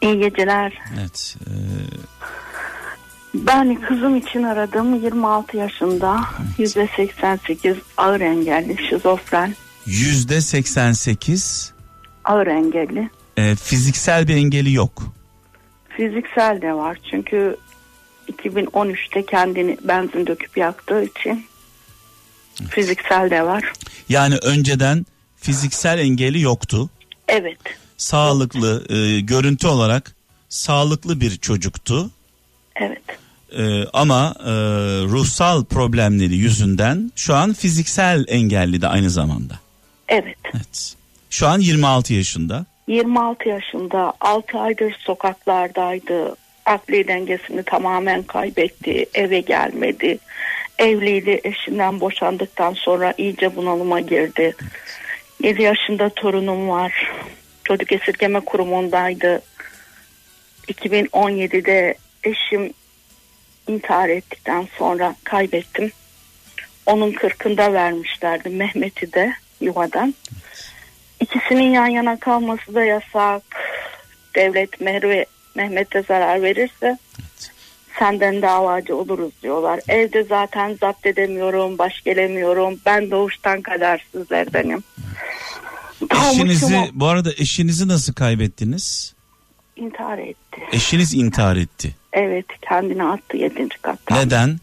İyi geceler. Evet. e, Ben kızım için aradım. 26 yaşında. %88 ağır engelli, şizofren, Yüzde 88 ağır engelli. e, fiziksel bir engeli yok. Fiziksel de var. Çünkü 2013'te kendini benzin döküp yaktığı için fiziksel de var. Yani önceden fiziksel engeli yoktu. Evet. Sağlıklı e, görüntü olarak sağlıklı bir çocuktu. Evet. E, ama e, ruhsal problemleri yüzünden şu an fiziksel engelli de aynı zamanda. Evet. Evet. Şu an 26 yaşında. 26 yaşında 6 aydır sokaklardaydı. Akli dengesini tamamen kaybetti. Eve gelmedi. Evliydi. Eşinden boşandıktan sonra iyice bunalıma girdi. 7 yaşında torunum var. Çocuk esirgeme kurumundaydı. 2017'de eşim intihar ettikten sonra kaybettim. Onun kırkında vermişlerdi Mehmet'i de yuvadan. İkisinin yan yana kalması da yasak. Devlet Merve Mehmet'e zarar verirse senden davacı oluruz diyorlar. Evde zaten zapt edemiyorum, baş gelemiyorum. Ben doğuştan kadersizlerdenim. Eşinizi Doğmuşum, bu arada eşinizi nasıl kaybettiniz? intihar etti. Eşiniz intihar etti. Evet kendini attı yedinci kattan. Neden?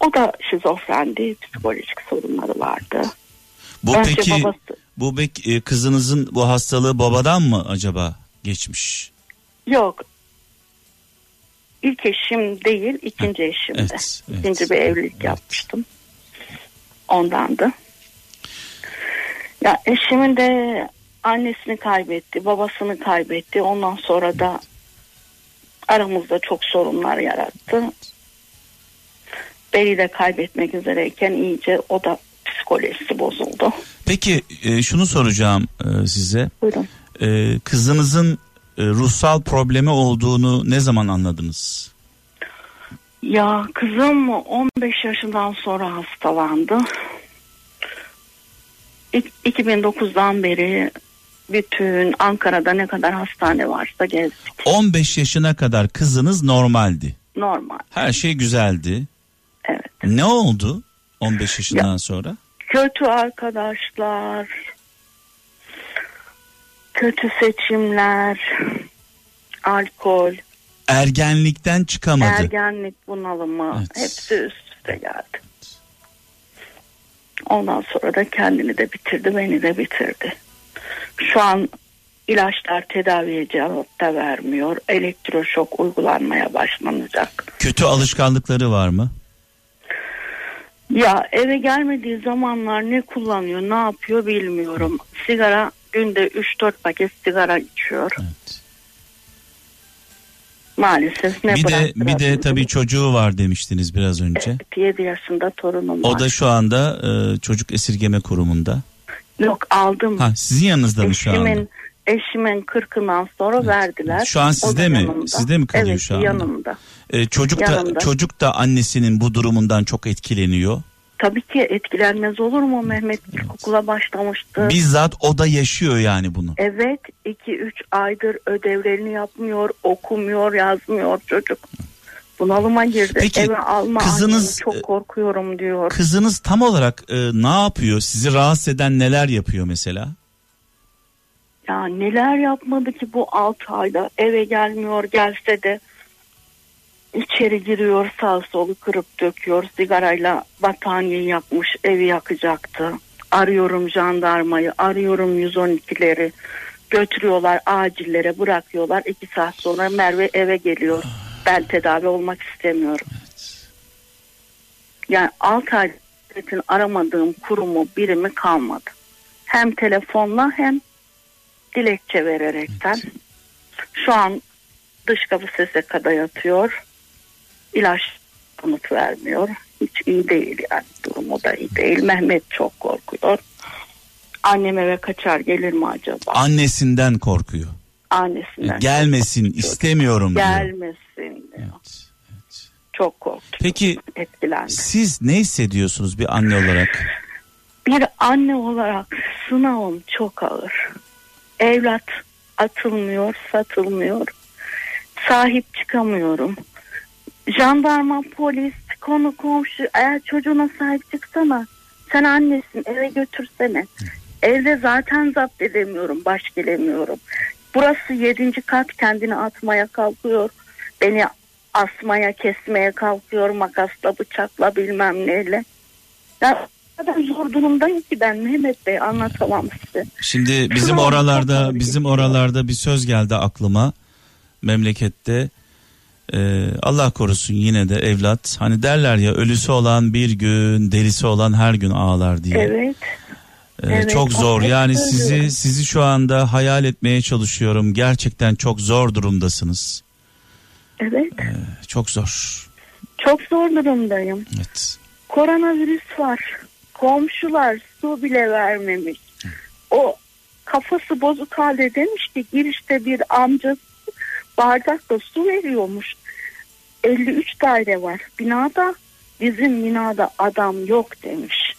O da şizofrendi, psikolojik sorunları vardı. Bu Önce peki babası. bu pek e, kızınızın bu hastalığı babadan mı acaba geçmiş? Yok. İlk eşim değil, ikinci eşimde. evet, evet, İkinci bir evlilik yapmıştım. Ondandı. Ya eşimin de annesini kaybetti, babasını kaybetti. Ondan sonra da aramızda çok sorunlar yarattı. Beni de kaybetmek üzereyken iyice o da psikolojisi bozuldu. Peki e, şunu soracağım e, size. Buyurun. E, kızınızın ruhsal problemi olduğunu ne zaman anladınız? Ya kızım 15 yaşından sonra hastalandı. İk- 2009'dan beri bütün Ankara'da ne kadar hastane varsa gezdik. 15 yaşına kadar kızınız normaldi. Normal. Her şey güzeldi. Evet. Ne oldu 15 yaşından sonra? Kötü arkadaşlar, kötü seçimler, alkol, Ergenlikten çıkamadı. ergenlik bunalımı Evet. hepsi üst üste geldi. Ondan sonra da kendini de bitirdi, beni de bitirdi. Şu an ilaçlar tedaviye cevap da vermiyor. Elektroşok uygulanmaya başlanacak. Kötü alışkanlıkları var mı? Ya eve gelmediği zamanlar ne kullanıyor, ne yapıyor bilmiyorum. Sigara günde 3-4 paket sigara içiyor. Evet. Maalesef ne bir de bir de tabii çocuğu var demiştiniz biraz önce. Evet, 7 yaşında torunum var. O da şu anda e, çocuk esirgeme kurumunda. Yok aldım. Ha sizin yanınızda mı şu anda? Eşimin eşimin kırkından sonra verdiler. Şu an sizde mi? yanımda. Sizde mi kalıyor evet, şu anda? yanımda. E, çocuk da yanımda. çocuk da annesinin bu durumundan çok etkileniyor. Tabii ki etkilenmez olur mu? Mehmet ilkokula başlamıştı. Bizzat o da yaşıyor yani bunu. Evet 2-3 aydır ödevlerini yapmıyor, okumuyor, yazmıyor çocuk. Bunalıma girdi. Peki, Eve alma kızınız, annemi, e, çok korkuyorum diyor. Kızınız tam olarak e, ne yapıyor? Sizi rahatsız eden neler yapıyor mesela? Ya neler yapmadı ki bu 6 ayda eve gelmiyor gelse de içeri giriyor sağ solu kırıp döküyor sigarayla battaniye yakmış evi yakacaktı. Arıyorum jandarmayı arıyorum 112'leri götürüyorlar acillere bırakıyorlar 2 saat sonra Merve eve geliyor. Ben tedavi olmak istemiyorum. Yani 6 ay aramadığım kurumu birimi kalmadı. Hem telefonla hem dilekçe vererekten. Şu an dış kapı SSK'da yatıyor. İlaç yanıt vermiyor. Hiç iyi değil yani durumu da iyi değil. Mehmet çok korkuyor. Annem eve kaçar gelir mi acaba? Annesinden korkuyor. Annesinden. Gelmesin istemiyorum diyor. Gelmesin diyor. Çok korktu. Peki Etkilendi. siz ne hissediyorsunuz bir anne olarak? Bir anne olarak sınavım çok ağır. Evlat atılmıyor, satılmıyor. Sahip çıkamıyorum. Jandarma, polis, konu komşu eğer çocuğuna sahip çıksana. Sen annesin eve götürsene. Evde zaten zapt edemiyorum, baş gelemiyorum. Burası yedinci kat kendini atmaya kalkıyor. Beni asmaya, kesmeye kalkıyor makasla, bıçakla bilmem neyle. Ya kadar zor durumdayım ki ben Mehmet Bey anlatamam size. Şimdi bizim oralarda bizim oralarda bir söz geldi aklıma memlekette. Ee, Allah korusun yine de evlat. Hani derler ya ölüsü olan bir gün, delisi olan her gün ağlar diye. Evet. Ee, evet, çok zor. Yani sizi sizi şu anda hayal etmeye çalışıyorum. Gerçekten çok zor durumdasınız. Evet. Çok zor. Çok zor durumdayım. Evet. Koronavirüs var. Komşular su bile vermemiş. O kafası bozuk halde demiş ki girişte bir amcası bardakla su veriyormuş. 53 daire var. Binada bizim binada adam yok demiş.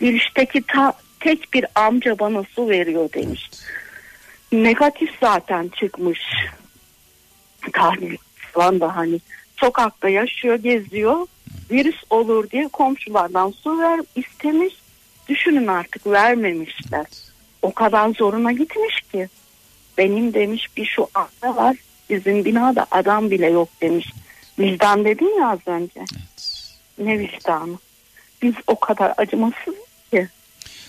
Girişteki ta, tek bir amca bana su veriyor demiş. Negatif zaten çıkmış. Tahlil falan da hani sokakta yaşıyor geziyor virüs olur diye komşulardan su ver istemiş. Düşünün artık vermemişler. O kadar zoruna gitmiş ki. Benim demiş bir şu anne var Bizim binada adam bile yok demiş. Vicdan dedin ya az önce. Ne vicdanı? Biz o kadar acımasız ki.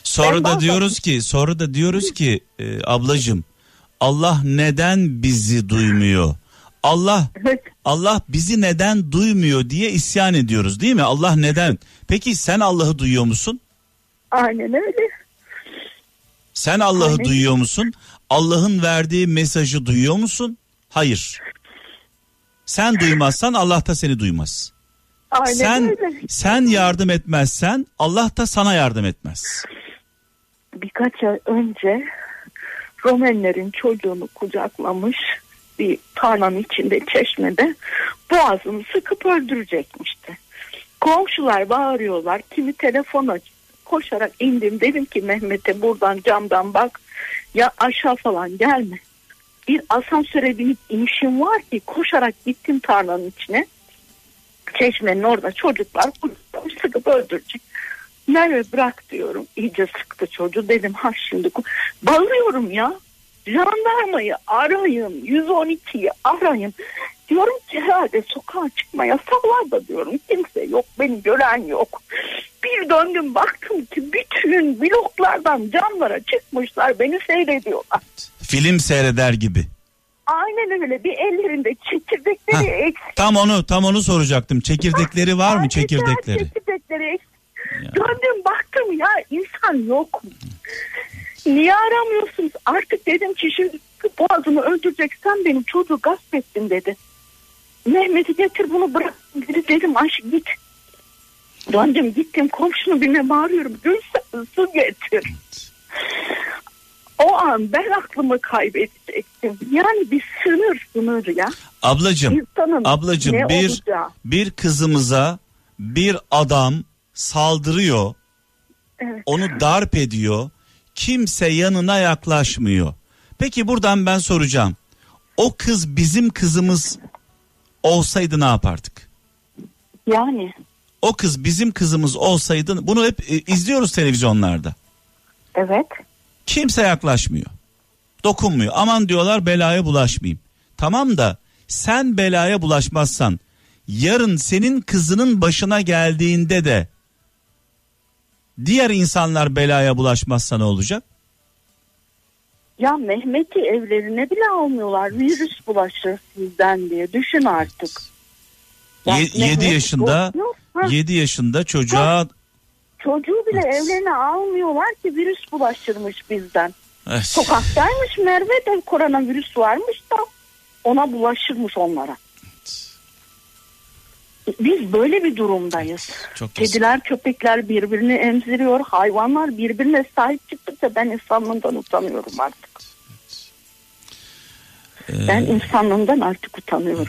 Sonra Ben da bazen- diyoruz ki, sonra da diyoruz ki e, ablacığım Allah neden bizi duymuyor? Allah Evet. Allah bizi neden duymuyor diye isyan ediyoruz değil mi? Allah neden? Peki sen Allah'ı duyuyor musun? Aynen öyle. Sen Allah'ı duyuyor musun? Allah'ın verdiği mesajı duyuyor musun? Hayır. Sen duymazsan Allah da seni duymaz. Aynen sen öyle. sen yardım etmezsen Allah da sana yardım etmez. birkaç ay önce Romenlerin çocuğunu kucaklamış bir tarlanın içinde çeşmede boğazını sıkıp öldürecekmişti. Komşular bağırıyorlar kimi telefon aç koşarak indim dedim ki Mehmet'e buradan camdan bak ya aşağı falan gelme. Bir asansöre binip inişim var ki koşarak gittim tarlanın içine. Çeşmenin orada çocuklar sıkıp öldürecek. Merve bırak diyorum. İyice sıktı çocuğu. Dedim ha şimdi bağırıyorum ya. Jandarmayı arayın. 112'yi arayın. Diyorum ki herhalde sokağa çıkma yasak var da diyorum. Kimse yok. Beni gören yok. Bir döndüm baktım ki bütün bloklardan camlara çıkmışlar. Beni seyrediyorlar. Film seyreder gibi. Aynen öyle. Bir ellerinde çekirdekleri Hah, eksik. Tam onu tam onu soracaktım. Çekirdekleri var mı çekirdekleri? Çekirdekleri eksik. Döndüm baktım ya insan yok mu? Niye aramıyorsunuz? Artık dedim ki şimdi boğazımı öldüreceksen benim çocuğu gasp ettin dedi. Mehmet'i getir bunu bırak dedi. Dedim Ayşe git. Döndüm gittim komşunun birine bağırıyorum. Gülsen su getir. O an ben aklımı kaybedecektim. Yani bir sınır sınır ya. Ablacım, İnsanın ablacım bir olacağı. bir kızımıza bir adam saldırıyor. Evet. Onu darp ediyor. Kimse yanına yaklaşmıyor. Peki buradan ben soracağım. O kız bizim kızımız olsaydı ne yapardık? Yani O kız bizim kızımız olsaydı bunu hep e, izliyoruz televizyonlarda. evet. Kimse yaklaşmıyor. Dokunmuyor. Aman diyorlar belaya bulaşmayayım. Tamam da sen belaya bulaşmazsan yarın senin kızının başına geldiğinde de diğer insanlar belaya bulaşmazsa ne olacak? Ya Mehmet'i evlerine bile almıyorlar. Virüs bulaşır sizden diye. Düşün artık. Ya 7 Mehmet yaşında korkuyor. Ha, 7 yaşında çocuğa Çocuğu bile Evet. evlerine almıyorlar ki virüs bulaştırmış bizden. Eh, Sokaktaymış Merve de koronavirüs varmış da ona bulaşırmış onlara. Biz böyle bir durumdayız. çok. Kediler köpekler birbirini emziriyor. Hayvanlar birbirine sahip çıktıkça ben insanlığımdan utanıyorum artık. Ee, Ben insanlığımdan artık utanıyorum.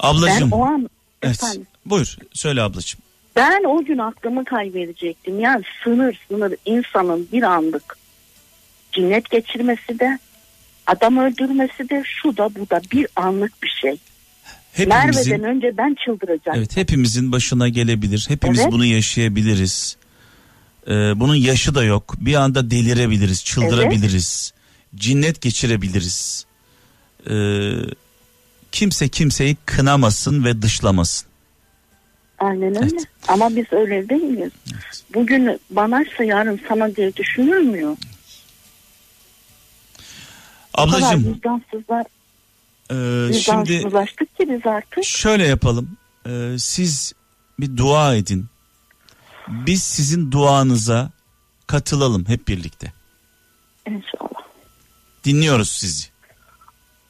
ablacığım Ben o an evet, efendim, buyur söyle ablacığım. ben o gün aklımı kaybedecektim. Yani sınır sınır insanın bir anlık cinnet geçirmesi de adam öldürmesi de şu da bu da bir anlık bir şey. Hepimizin Merve'den önce ben çıldıracağım. Evet hepimizin başına gelebilir. Hepimiz Evet. bunu yaşayabiliriz. Ee, bunun yaşı da yok. Bir anda delirebiliriz, çıldırabiliriz. Cinnet geçirebiliriz. Ee, kimse kimseyi kınamasın ve dışlamasın. Aynen öyle. Evet. Ama biz öyle değil miyiz? Bugün banaysa yarın sana diye düşünülmüyor. O kadar Ablacığım vicdansızlar, e, şimdi vicdansızlaştık ki biz artık. şöyle yapalım. Ee, siz bir dua edin. Biz sizin duanıza katılalım hep birlikte. İnşallah. Dinliyoruz sizi.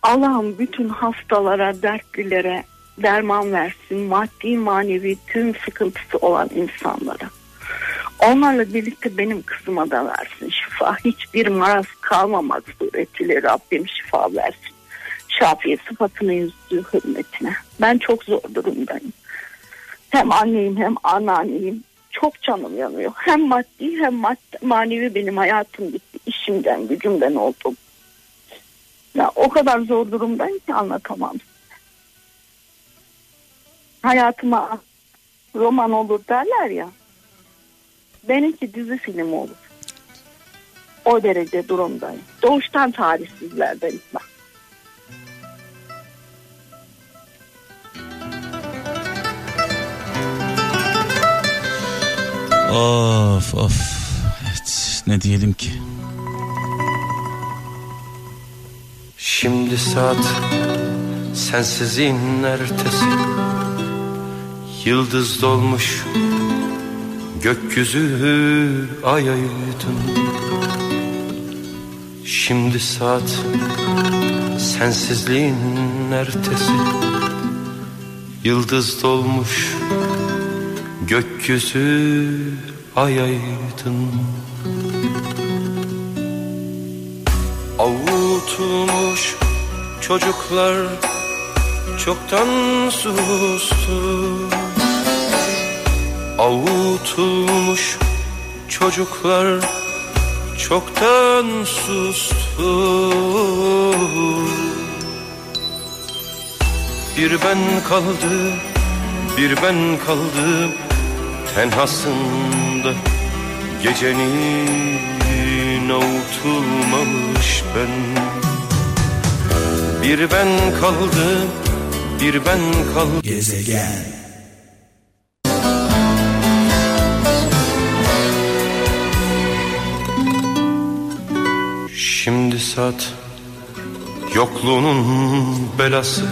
Allah'ım bütün hastalara, dertlilere derman versin. Maddi manevi tüm sıkıntısı olan insanlara. Onlarla birlikte benim kızıma da versin şifa. Hiçbir maraz kalmamak suretiyle Rabbim şifa versin. Şafiye sıfatını yüzdüğü hürmetine. Ben çok zor durumdayım. Hem anneyim hem anneanneyim. Çok canım yanıyor. Hem maddi hem maddi, manevi benim hayatım bitti. İşimden gücümden oldum. Ya o kadar zor durumdayım ki anlatamam. Hayatıma roman olur derler ya. Benimki dizi film olur. O derece durumdayım. Doğuştan talihsizlerdenim ben. Of of. Evet ne diyelim ki. Şimdi saat sensizliğin ertesi Yıldız dolmuş gökyüzü ay aydın Şimdi saat sensizliğin ertesi Yıldız dolmuş gökyüzü ay aydın Avutulmuş çocuklar çoktan sustu. Avutulmuş çocuklar çoktan sustu. Bir ben kaldım, bir ben kaldım tenhasında Gecenin avutulmamış ben. Bir ben kaldım, bir ben kaldım. Gezegen. Şimdi saat yokluğunun belası.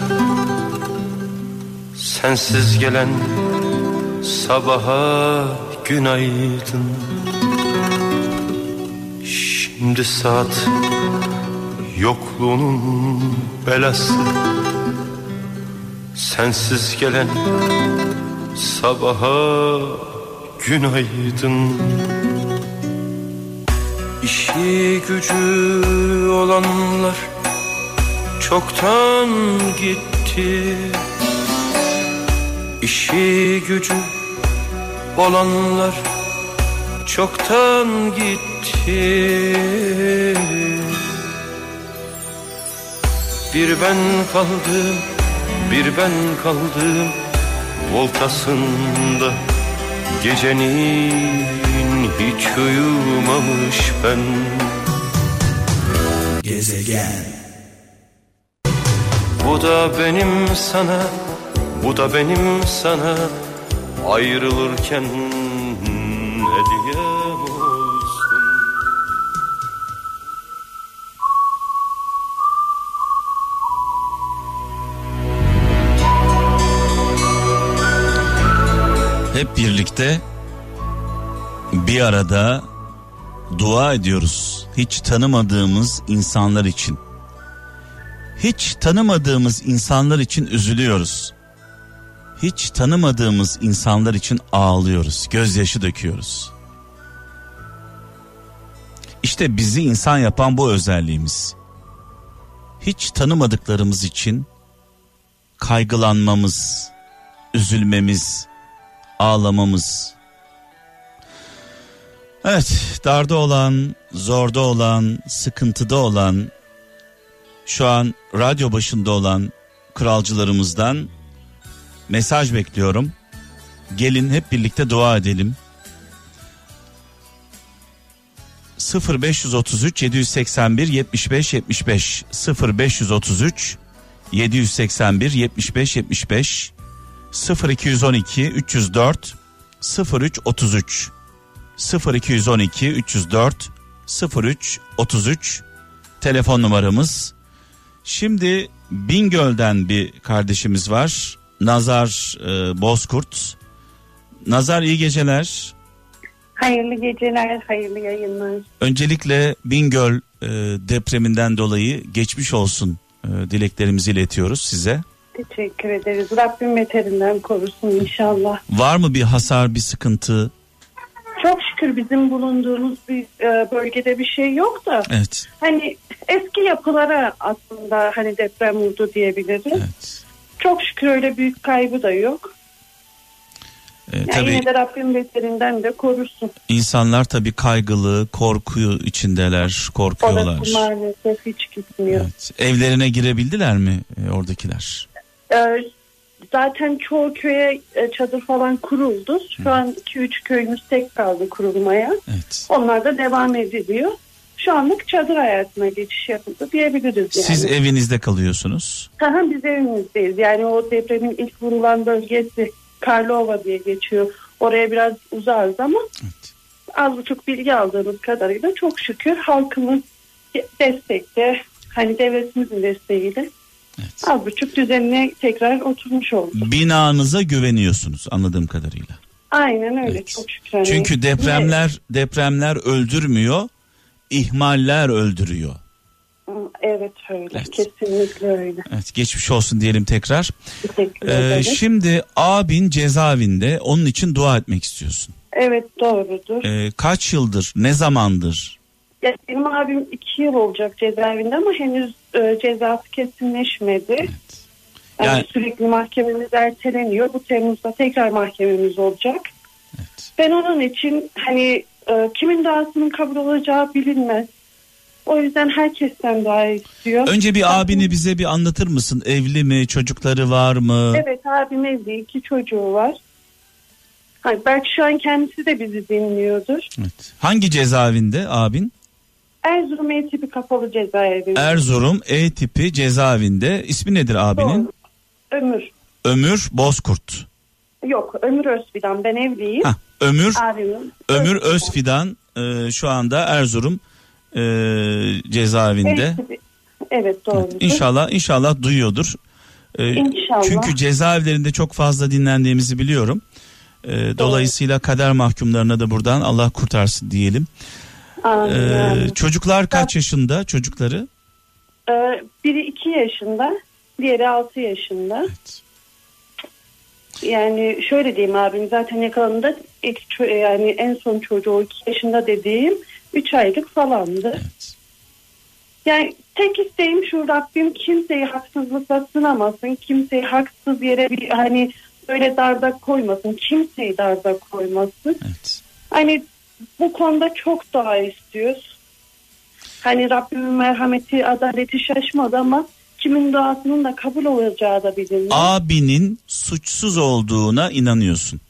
Sensiz gelen sabaha günaydın Şimdi saat yokluğunun belası. Sensiz gelen sabaha günaydın İşi gücü olanlar çoktan gitti. İşi gücü olanlar çoktan gitti. Bir ben kaldım, bir ben kaldım Voltasında. Gecenin hiç uyumamış ben. Gezegen. Bu da benim sana, bu da benim sana Ayrılırken hediyem olsun Hep birlikte bir arada dua ediyoruz. Hiç tanımadığımız insanlar için. Hiç tanımadığımız insanlar için üzülüyoruz. Hiç tanımadığımız insanlar için ağlıyoruz, gözyaşı döküyoruz. İşte bizi insan yapan bu özelliğimiz. Hiç tanımadıklarımız için kaygılanmamız, üzülmemiz, ağlamamız. Evet, darda olan, zorda olan, sıkıntıda olan, şu an radyo başında olan kralcılarımızdan mesaj bekliyorum. Gelin hep birlikte dua edelim. 0533 781 75 75 0533 781 75 75 0212 304 03 33 0212 304 03 33 telefon numaramız. Şimdi Bingöl'den bir kardeşimiz var. Nazar e, Bozkurt. Nazar iyi geceler. Hayırlı geceler, hayırlı yayınlar. Öncelikle Bingöl e, depreminden dolayı geçmiş olsun e, dileklerimizi iletiyoruz size. Teşekkür ederiz. Rabbim beterinden korusun inşallah. Var mı bir hasar, bir sıkıntı? Çok şükür bizim bulunduğumuz bir e, bölgede bir şey yok da Evet. hani eski yapılara aslında hani deprem vurdu diyebiliriz. Evet. Çok şükür öyle büyük kaybı da yok. E, Yani tabii yine de Rabbim beterinden de korusun. insanlar tabii kaygılı, korku içindeler, korkuyorlar. Orası maalesef hiç gitmiyor. Evet. Evlerine girebildiler mi e, oradakiler? Ee, zaten çoğu köye e, çadır falan kuruldu. Şu an 2-3 köyümüz tek kaldı kurulmaya. Evet. Onlar da devam ediliyor. Şu anlık çadır hayatına geçiş yapıldı diyebiliriz yani. Siz evinizde kalıyorsunuz. Aha, biz evimizdeyiz. Yani o depremin ilk vurulan bölgesi Karlova diye geçiyor. Oraya biraz uzağız ama az buçuk bilgi aldığımız kadarıyla çok şükür halkımız destekte hani devletimizin desteğiyle az buçuk düzenine tekrar oturmuş oldu. Binanıza güveniyorsunuz anladığım kadarıyla. Aynen öyle çok şükür. Hani Çünkü depremler depremler öldürmüyor, ihmaller öldürüyor. Evet öyle kesinlikle öyle. Evet geçmiş olsun diyelim tekrar. Teşekkür Ee, ederim. şimdi abin cezaevinde onun için dua etmek istiyorsun. Evet doğrudur. Ee, kaç yıldır, ne zamandır? Ya, benim abim iki yıl olacak cezaevinde ama henüz e, cezası kesinleşmedi. Yani, Yani- sürekli mahkememiz erteleniyor. Bu Temmuz'da tekrar mahkememiz olacak. Ben onun için hani e, kimin duasının kabul olacağı bilinmez. O yüzden herkesten dua istiyor. Önce bir abini bize bir anlatır mısın? Evli mi, çocukları var mı? Evet abim evli iki çocuğu var. Hani belki şu an kendisi de bizi dinliyordur. Hangi cezaevinde abin? Erzurum E tipi kapalı cezaevi. Erzurum E tipi cezaevinde. İsmi nedir abinin? Ömür. Ömür Bozkurt. Yok Ömür Özfidan ben evliyim. Hah, Ömür Abimin. Ömür Özfidan e, şu anda Erzurum e, cezaevinde. Evet, Evet doğru. İnşallah inşallah duyuyordur. E, İnşallah. Çünkü cezaevlerinde çok fazla dinlendiğimizi biliyorum. E, dolayısıyla kader mahkumlarına da buradan Allah kurtarsın diyelim. Amin. E, çocuklar kaç yaşında çocukları? Ee, biri iki yaşında, diğeri altı yaşında. Yani şöyle diyeyim abim zaten yakalanında ilk ço- yani en son çocuğu iki yaşında dediğim üç aylık falandı. Yani tek isteğim şu Rabbim kimseyi haksızlıkla sınamasın. Kimseyi haksız yere bir hani böyle darda koymasın. Kimseyi darda koymasın. Hani bu konuda çok daha istiyoruz. Hani Rabbimin merhameti, adaleti şaşmadı ama kimin duasının da kabul olacağı da bilinmez. Abinin suçsuz olduğuna inanıyorsun.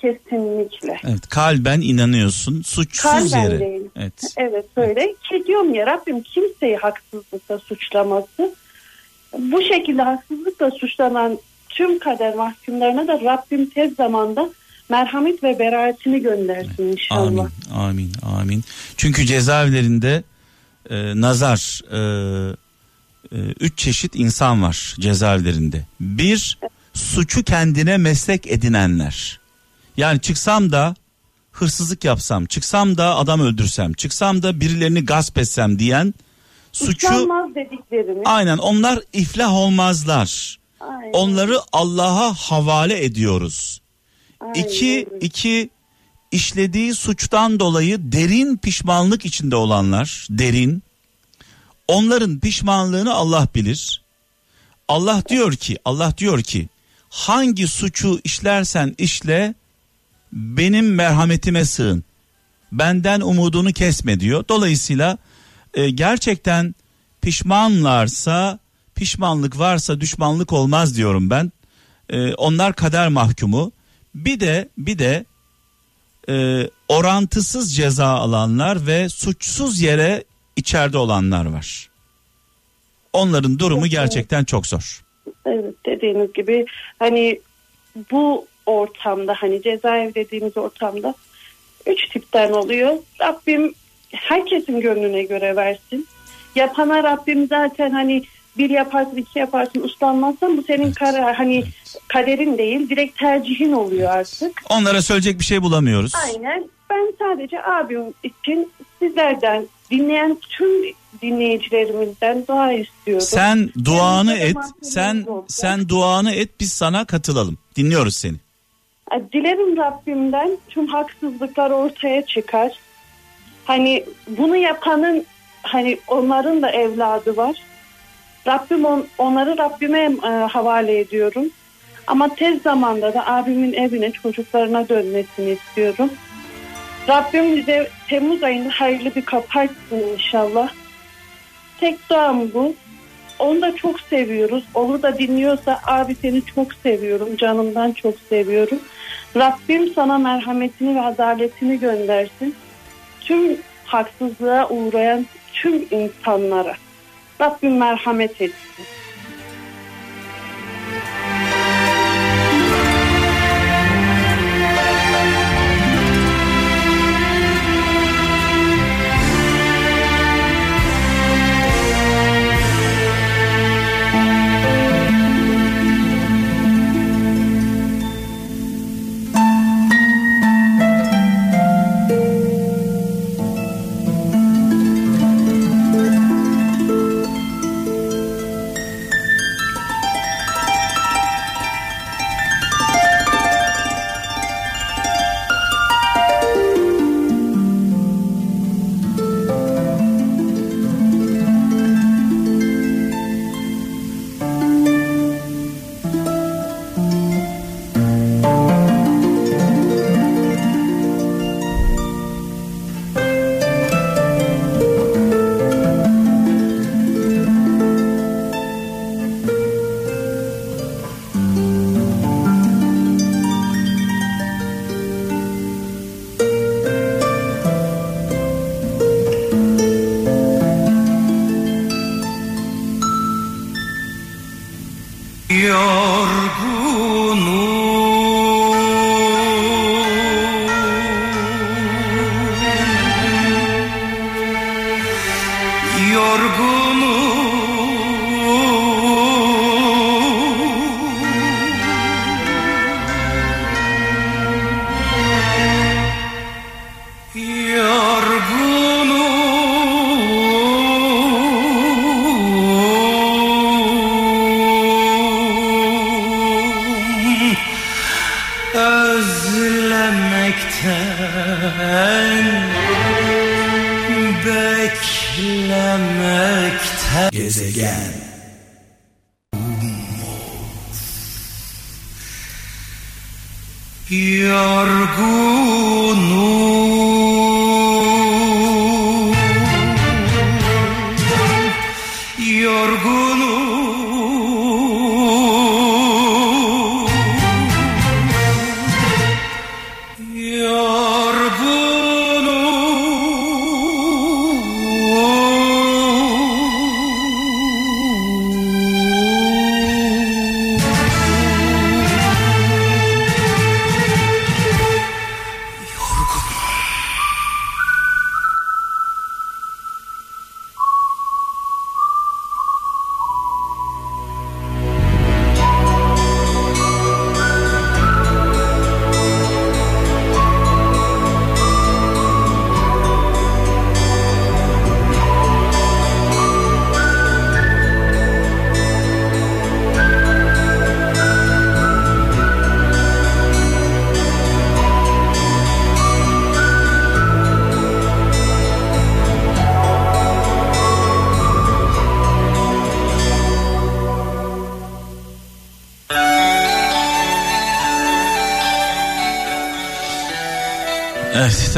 Kesinlikle. Evet, kalben inanıyorsun. Suçsuz Kalben yere. değil. Evet. Evet öyle. Ki diyorum ya Rabbim kimseyi haksızlıkla suçlaması. Bu şekilde haksızlıkla suçlanan tüm kader mahkumlarına da Rabbim tez zamanda merhamet ve beraatini göndersin inşallah. Amin, amin, amin. Çünkü cezaevlerinde e, nazar, e, üç çeşit insan var cezaevlerinde. Bir, suçu kendine meslek edinenler. Yani çıksam da hırsızlık yapsam, çıksam da adam öldürsem, çıksam da birilerini gasp etsem diyen suçu... Aynen onlar iflah olmazlar. Aynen. Onları Allah'a havale ediyoruz. İki, iki işlediği suçtan dolayı derin pişmanlık içinde olanlar, derin. Onların pişmanlığını Allah bilir. Allah diyor ki, Allah diyor ki hangi suçu işlersen işle benim merhametime sığın. Benden umudunu kesme diyor. Dolayısıyla e, gerçekten pişmanlarsa pişmanlık varsa düşmanlık olmaz diyorum ben. E, onlar kader mahkumu. Bir de bir de e, orantısız ceza alanlar ve suçsuz yere içeride olanlar var. Onların durumu gerçekten çok zor. Evet dediğiniz gibi hani bu ortamda hani cezaevi dediğimiz ortamda üç tipten oluyor. Rabbim herkesin gönlüne göre versin. Yapana Rabbim zaten hani bir yaparsın iki yaparsın uslanmazsan bu senin karar hani kaderin değil direkt tercihin oluyor artık. Onlara söyleyecek bir şey bulamıyoruz. Aynen ben sadece abim için sizlerden dinleyen tüm dinleyicilerimizden dua istiyorum. Sen duanı et. Sen olacak. sen duanı et biz sana katılalım. Dinliyoruz seni. Dilerim Rabbimden tüm haksızlıklar ortaya çıkar. Hani bunu yapanın hani onların da evladı var. Rabbim on, onları Rabbime e, havale ediyorum. Ama tez zamanda da abimin evine çocuklarına dönmesini istiyorum. Rabbim bize Temmuz ayında hayırlı bir açsın inşallah. Tek duam bu. Onu da çok seviyoruz. Onu da dinliyorsa abi seni çok seviyorum. Canımdan çok seviyorum. Rabbim sana merhametini ve adaletini göndersin. Tüm haksızlığa uğrayan tüm insanlara. Rabbim merhamet etsin.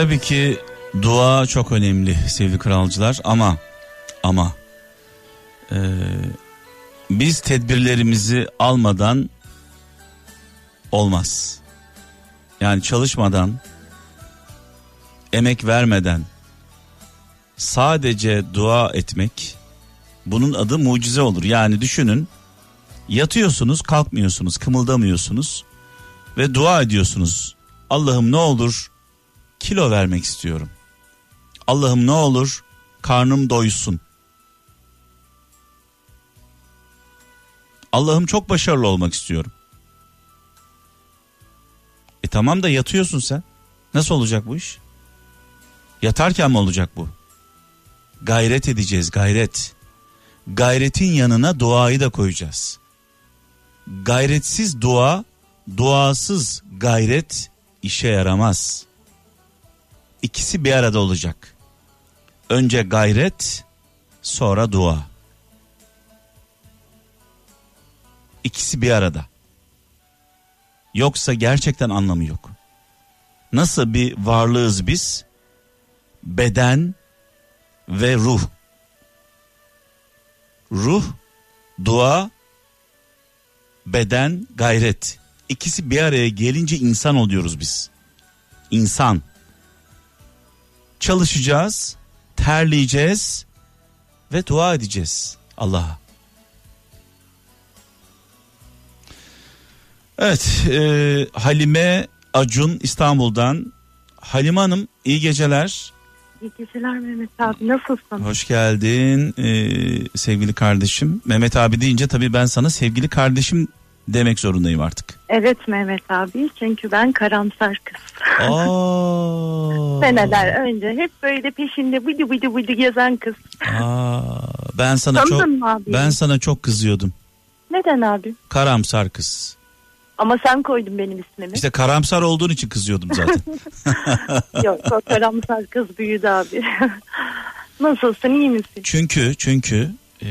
Tabii ki dua çok önemli sevgili kralcılar ama ama e, biz tedbirlerimizi almadan olmaz. Yani çalışmadan, emek vermeden sadece dua etmek bunun adı mucize olur. Yani düşünün yatıyorsunuz kalkmıyorsunuz kımıldamıyorsunuz ve dua ediyorsunuz. Allah'ım ne olur kilo vermek istiyorum. Allah'ım ne olur karnım doysun. Allah'ım çok başarılı olmak istiyorum. E tamam da yatıyorsun sen. Nasıl olacak bu iş? Yatarken mi olacak bu? Gayret edeceğiz gayret. Gayretin yanına duayı da koyacağız. Gayretsiz dua, duasız gayret işe yaramaz. İkisi bir arada olacak. Önce gayret, sonra dua. İkisi bir arada. Yoksa gerçekten anlamı yok. Nasıl bir varlığız biz? Beden ve ruh. Ruh, dua, beden, gayret. İkisi bir araya gelince insan oluyoruz biz. İnsan. Çalışacağız, terleyeceğiz ve dua edeceğiz Allah'a. Evet, e, Halime Acun İstanbul'dan. Halime Hanım iyi geceler. İyi geceler Mehmet abi nasılsın? Hoş geldin e, sevgili kardeşim. Mehmet abi deyince tabii ben sana sevgili kardeşim demek zorundayım artık. Evet Mehmet abi çünkü ben karamsar kız. Aa, Seneler önce hep böyle peşinde bıdı bıdı bıdı gezen kız. aa, ben sana çok Tanıdın abi? ben sana çok kızıyordum. Neden abi? Karamsar kız. Ama sen koydun benim ismimi. İşte karamsar olduğun için kızıyordum zaten. Yok o karamsar kız büyüdü abi. Nasılsın iyi misin? Çünkü çünkü e,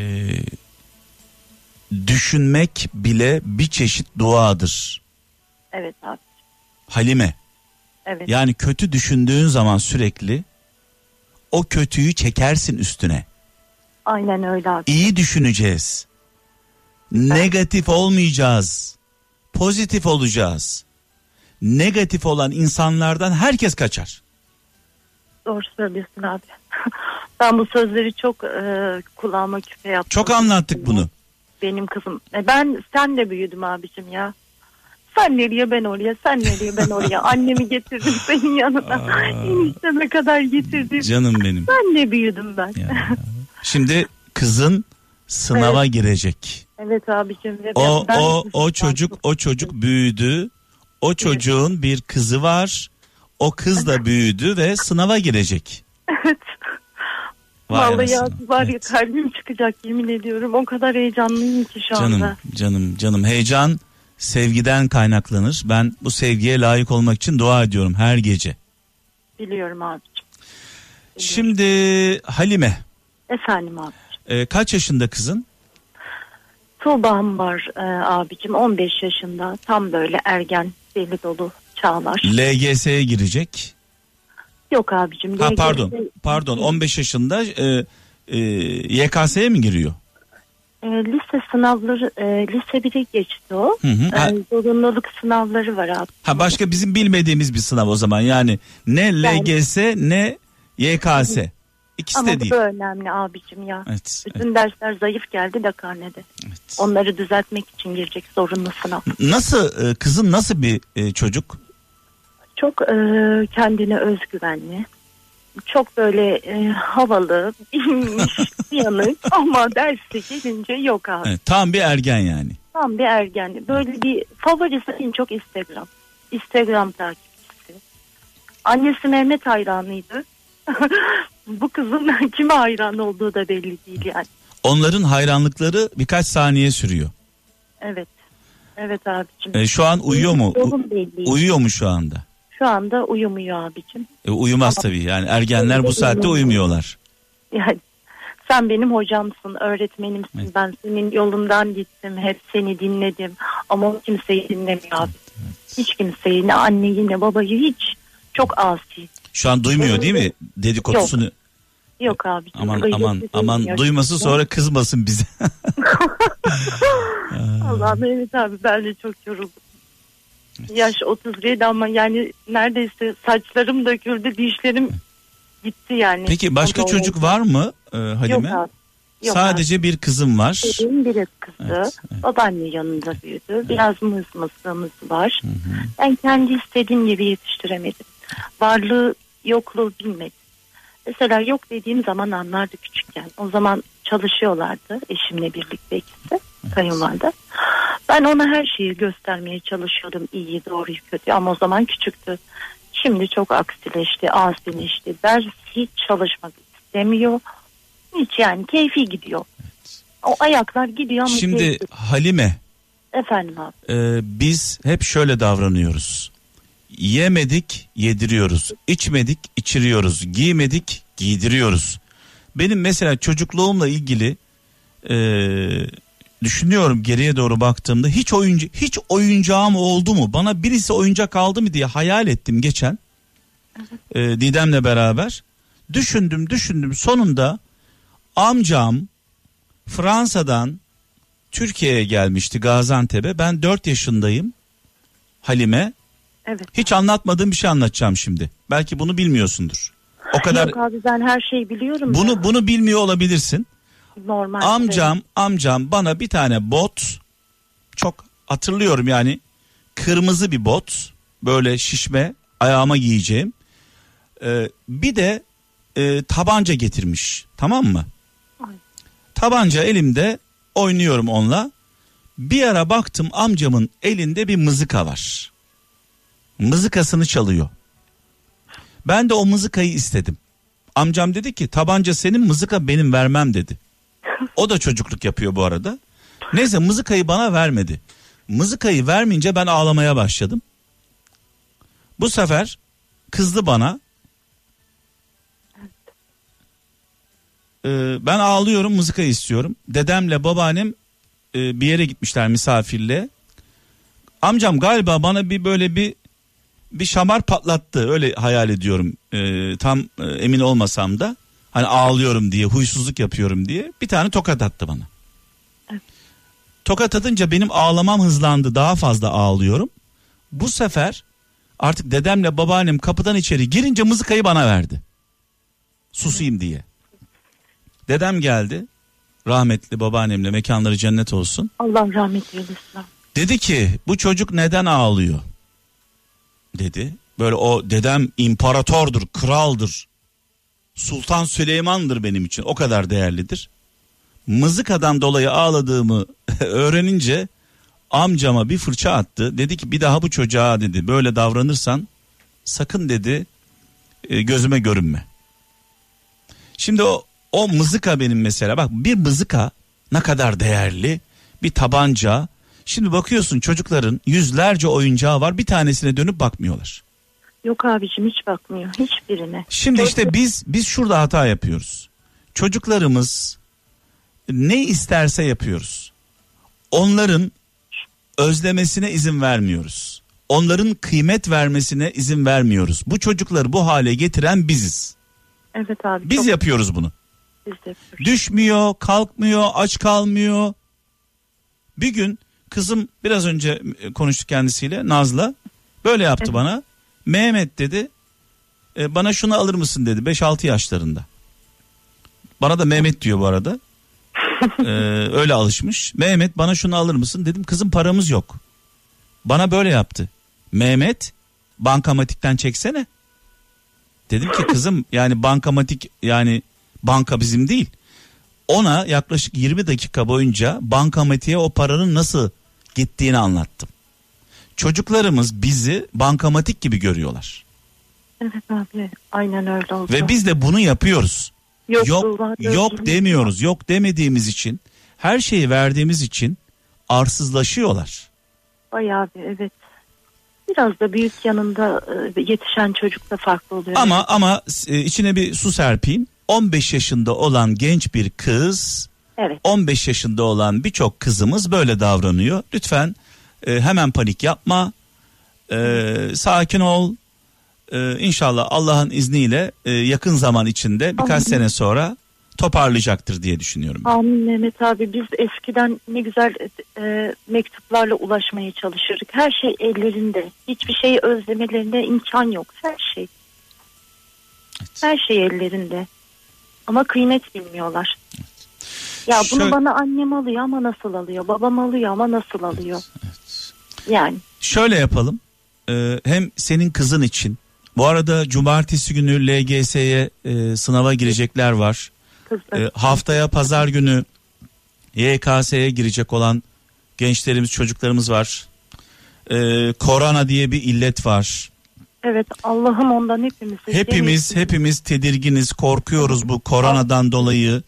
düşünmek bile bir çeşit duadır. Evet abi. Halime. Evet. Yani kötü düşündüğün zaman sürekli o kötüyü çekersin üstüne. Aynen öyle abi. İyi düşüneceğiz. Negatif olmayacağız. Pozitif olacağız. Negatif olan insanlardan herkes kaçar. Doğru söylüyorsun abi. ben bu sözleri çok e, kulağıma küpe yaptım. Çok anlattık bunu. Benim kızım. E, ben sen de büyüdüm abicim ya. Sen nereye ben oraya, sen nereye ben oraya. Annemi getirdim senin yanına. Enişteme kadar getirdim. Canım benim. Ben de büyüdüm ben. Şimdi kızın sınava girecek. Evet abicim. ve O ben- o o çocuk o çocuk büyüdü. O çocuğun bir kızı var. O kız da büyüdü ve sınava girecek. Evet. Vay Vallahi ya, var ya kalbim çıkacak yemin ediyorum. O kadar heyecanlıyım ki şu Canım anda. canım canım heyecan sevgiden kaynaklanır. Ben bu sevgiye layık olmak için dua ediyorum her gece. Biliyorum abicim. Şimdi Halime Efendim abi. e, kaç yaşında kızın? Tuğba'm var e, abicim 15 yaşında. Tam böyle ergen deli dolu çağlar. LGS'ye girecek. Yok abicim. Ha LGS pardon pardon 15 yaşında e, e, YKS'ye mi giriyor? E, lise sınavları e, lise 1'i geçti o. Hı hı. Ha- E, zorunluluk sınavları var abi. Ha başka bizim bilmediğimiz bir sınav o zaman yani ne LGS ne YKS. İkisi Ama de bu değil. da önemli abicim ya. Evet, Bütün dersler zayıf geldi de karnede. Onları düzeltmek için girecek zorunlu sınav. Nasıl e, kızın nasıl bir e, çocuk? Çok e, kendine özgüvenli. Çok böyle e, havalı, bilmiş, yanık ama derste gelince yok abi. Evet, tam bir ergen yani. Tam bir ergen. Böyle bir favorisi en çok Instagram. Instagram takipçisi. Annesi Mehmet hayranıydı. Bu kızın kime hayran olduğu da belli değil yani. Onların hayranlıkları birkaç saniye sürüyor. Evet. Evet abicim. E, şu an uyuyor mu? Yolum belli. uyuyor mu şu anda? Şu anda uyumuyor abicim. E, uyumaz tabii yani ergenler bu saatte uyumuyorlar. Yani sen benim hocamsın, öğretmenimsin. Ben senin yolundan gittim, hep seni dinledim. Ama o kimseyi dinlemiyor abi. Hiç kimseyi, ne anneyi ne babayı hiç. Çok asi. Şu an duymuyor değil mi dedikodusunu? Yok abi. Aman aman aman duyması sonra kızmasın bize. Allah Mehmet abi ben de çok yoruldum. Yaş 37 ama yani neredeyse saçlarım döküldü, dişlerim gitti yani. Peki başka Ondan çocuk var mı e, Halime? Yok abi. Yok Sadece bir kızım var. Benim biri kızı. Babaanne yanında büyüdü. Biraz mızmızlığımız var. Ben kendi istediğim gibi yetiştiremedim. Varlığı yokluğu bilmedim. Mesela yok dediğim zaman anlardı küçükken. O zaman çalışıyorlardı eşimle birlikte ikisi kayınvalide. Ben ona her şeyi göstermeye çalışıyordum. iyi doğruyu kötü ama o zaman küçüktü. Şimdi çok aksileşti, asileşti. Ders hiç çalışmak istemiyor. Hiç yani keyfi gidiyor. O ayaklar gidiyor ama Şimdi keyfi. Halime Efendim abi. e, biz hep şöyle davranıyoruz. Yemedik yediriyoruz. İçmedik içiriyoruz. Giymedik giydiriyoruz. Benim mesela çocukluğumla ilgili e, düşünüyorum geriye doğru baktığımda hiç oyuncu hiç oyuncağım oldu mu? Bana birisi oyuncak aldı mı diye hayal ettim geçen. E, Didem'le beraber. Düşündüm düşündüm sonunda amcam Fransa'dan Türkiye'ye gelmişti Gaziantep'e. Ben 4 yaşındayım. Halime. Evet. Hiç anlatmadığım bir şey anlatacağım şimdi. Belki bunu bilmiyorsundur. O kadar Yok abi ben her şeyi biliyorum. bunu ya. bunu bilmiyor olabilirsin. Normal. Amcam amcam bana bir tane bot çok hatırlıyorum yani kırmızı bir bot böyle şişme ayağıma giyeceğim. Ee, bir de e, tabanca getirmiş tamam mı? Tabanca elimde oynuyorum onunla. Bir ara baktım amcamın elinde bir mızıka var. Mızıkasını çalıyor. Ben de o mızıkayı istedim. Amcam dedi ki tabanca senin mızıka benim vermem dedi. O da çocukluk yapıyor bu arada. Neyse mızıkayı bana vermedi. Mızıkayı vermeyince ben ağlamaya başladım. Bu sefer kızdı bana. Ee, ben ağlıyorum mızıkayı istiyorum. Dedemle babaannem e, bir yere gitmişler misafirle. Amcam galiba bana bir böyle bir bir şamar patlattı öyle hayal ediyorum Ee, tam e, emin olmasam da hani ağlıyorum diye huysuzluk yapıyorum diye bir tane tokat attı bana. Tokat atınca benim ağlamam hızlandı daha fazla ağlıyorum. Bu sefer artık dedemle babaannem kapıdan içeri girince mızıkayı bana verdi. Susayım diye. Dedem geldi rahmetli babaannemle mekanları cennet olsun. Allah rahmet eylesin. Dedi ki bu çocuk neden ağlıyor? Dedi. Böyle o dedem imparatordur, kraldır. Sultan Süleyman'dır benim için. O kadar değerlidir. Mızıkadan dolayı ağladığımı öğrenince amcama bir fırça attı. Dedi ki bir daha bu çocuğa dedi böyle davranırsan sakın dedi e, gözüme görünme. Şimdi o o mızıka benim mesela bak bir mızıka ne kadar değerli bir tabanca. Şimdi bakıyorsun çocukların yüzlerce oyuncağı var bir tanesine dönüp bakmıyorlar. Yok abicim hiç bakmıyor hiçbirine. Şimdi işte biz biz şurada hata yapıyoruz. Çocuklarımız ne isterse yapıyoruz. Onların özlemesine izin vermiyoruz. Onların kıymet vermesine izin vermiyoruz. Bu çocukları bu hale getiren biziz. Evet abi. Biz çok- yapıyoruz bunu. Biz de yapıyoruz. Düşmüyor, kalkmıyor, aç kalmıyor. Bir gün kızım biraz önce konuştuk kendisiyle Naz'la. Böyle yaptı bana. Mehmet dedi. "e, bana şunu alır mısın dedi 5-6 yaşlarında. Bana da Mehmet diyor bu arada. Ee, öyle alışmış. Mehmet bana şunu alır mısın dedim. Kızım paramız yok. Bana böyle yaptı. Mehmet bankamatikten çeksene. Dedim ki kızım yani bankamatik yani banka bizim değil. Ona yaklaşık 20 dakika boyunca bankamatiğe o paranın nasıl gittiğini anlattım. Çocuklarımız bizi bankamatik gibi görüyorlar. Evet abi aynen öyle oldu. Ve biz de bunu yapıyoruz. Yok yok özgürlük demiyoruz. Yok demediğimiz için her şeyi verdiğimiz için arsızlaşıyorlar. Bayağı bir evet. Biraz da büyük yanında e, yetişen çocuk da farklı oluyor. Ama ama e, içine bir su serpeyim. 15 yaşında olan genç bir kız, Evet. 15 yaşında olan birçok kızımız böyle davranıyor. Lütfen e, hemen panik yapma. E, sakin ol. E, inşallah Allah'ın izniyle e, yakın zaman içinde birkaç Amin. sene sonra toparlayacaktır diye düşünüyorum. Amin Mehmet abi biz eskiden ne güzel e, mektuplarla ulaşmaya çalışırdık. Her şey ellerinde. Hiçbir şeyi özlemelerine imkan yok. Her şey. Her şey ellerinde. Ama kıymet bilmiyorlar. Ya bunu Şöyle- bana annem alıyor ama nasıl alıyor? Babam alıyor ama nasıl alıyor? Yani Şöyle yapalım. Ee, hem senin kızın için. Bu arada cumartesi günü LGS'ye e, sınava girecekler var. Ee, haftaya pazar günü YKS'ye girecek olan gençlerimiz, çocuklarımız var. Ee, korona diye bir illet var. Evet Allah'ım ondan hepimizi. Hepimiz hepimiz tedirginiz, korkuyoruz bu koronadan dolayı.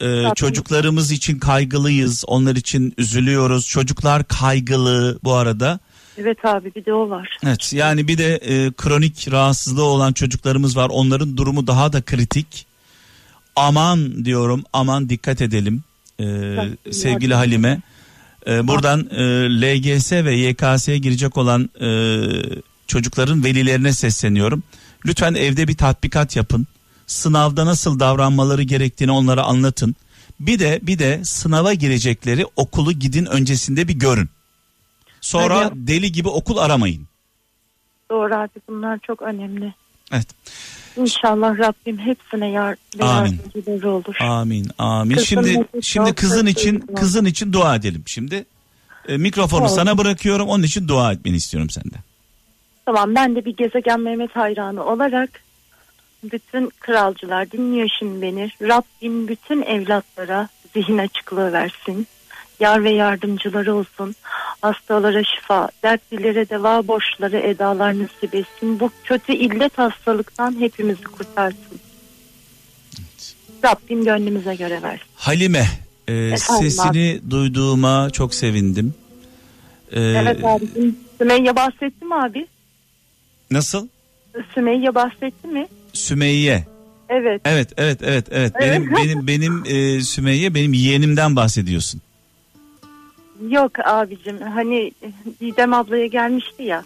Ee, çocuklarımız için kaygılıyız, onlar için üzülüyoruz. Çocuklar kaygılı bu arada. Evet abi bir de o var. Evet yani bir de e, kronik rahatsızlığı olan çocuklarımız var. Onların durumu daha da kritik. Aman diyorum aman dikkat edelim e, sevgili Halime. E, buradan e, LGS ve YKS'ye girecek olan e, çocukların velilerine sesleniyorum. Lütfen evde bir tatbikat yapın. Sınavda nasıl davranmaları gerektiğini onlara anlatın. Bir de bir de sınava girecekleri okulu gidin öncesinde bir görün. Sonra Hadi deli gibi okul aramayın. Doğru abi bunlar çok önemli. Evet. İnşallah Rabbim hepsine yar Amin. yardımcıları olur. Amin. Amin. Kızın Şimdi şimdi kızın için duygulandı. kızın için dua edelim. Şimdi e, mikrofonu Tamam. sana bırakıyorum. Onun için dua etmeni istiyorum senden. Tamam ben de bir gezegen Mehmet hayranı olarak bütün kralcılar dinliyor şimdi beni. Rabbim bütün evlatlara zihin açıklığı versin. Yar ve yardımcıları olsun. Hastalara şifa, dertlilere deva, borçları edalar nasip etsin. Bu kötü illet hastalıktan hepimizi kurtarsın. Rabbim gönlümüze göre versin. Halime e, Efendim sesini duyduğuma çok sevindim. E, Evet abicim. Sümeyye bahsetti mi abi? Nasıl? Sümeyye bahsetti mi? Sümeyye. Evet. Evet, evet, evet, evet. Benim benim benim e, Sümeyye benim yeğenimden bahsediyorsun. Yok abicim hani Didem ablaya gelmişti ya.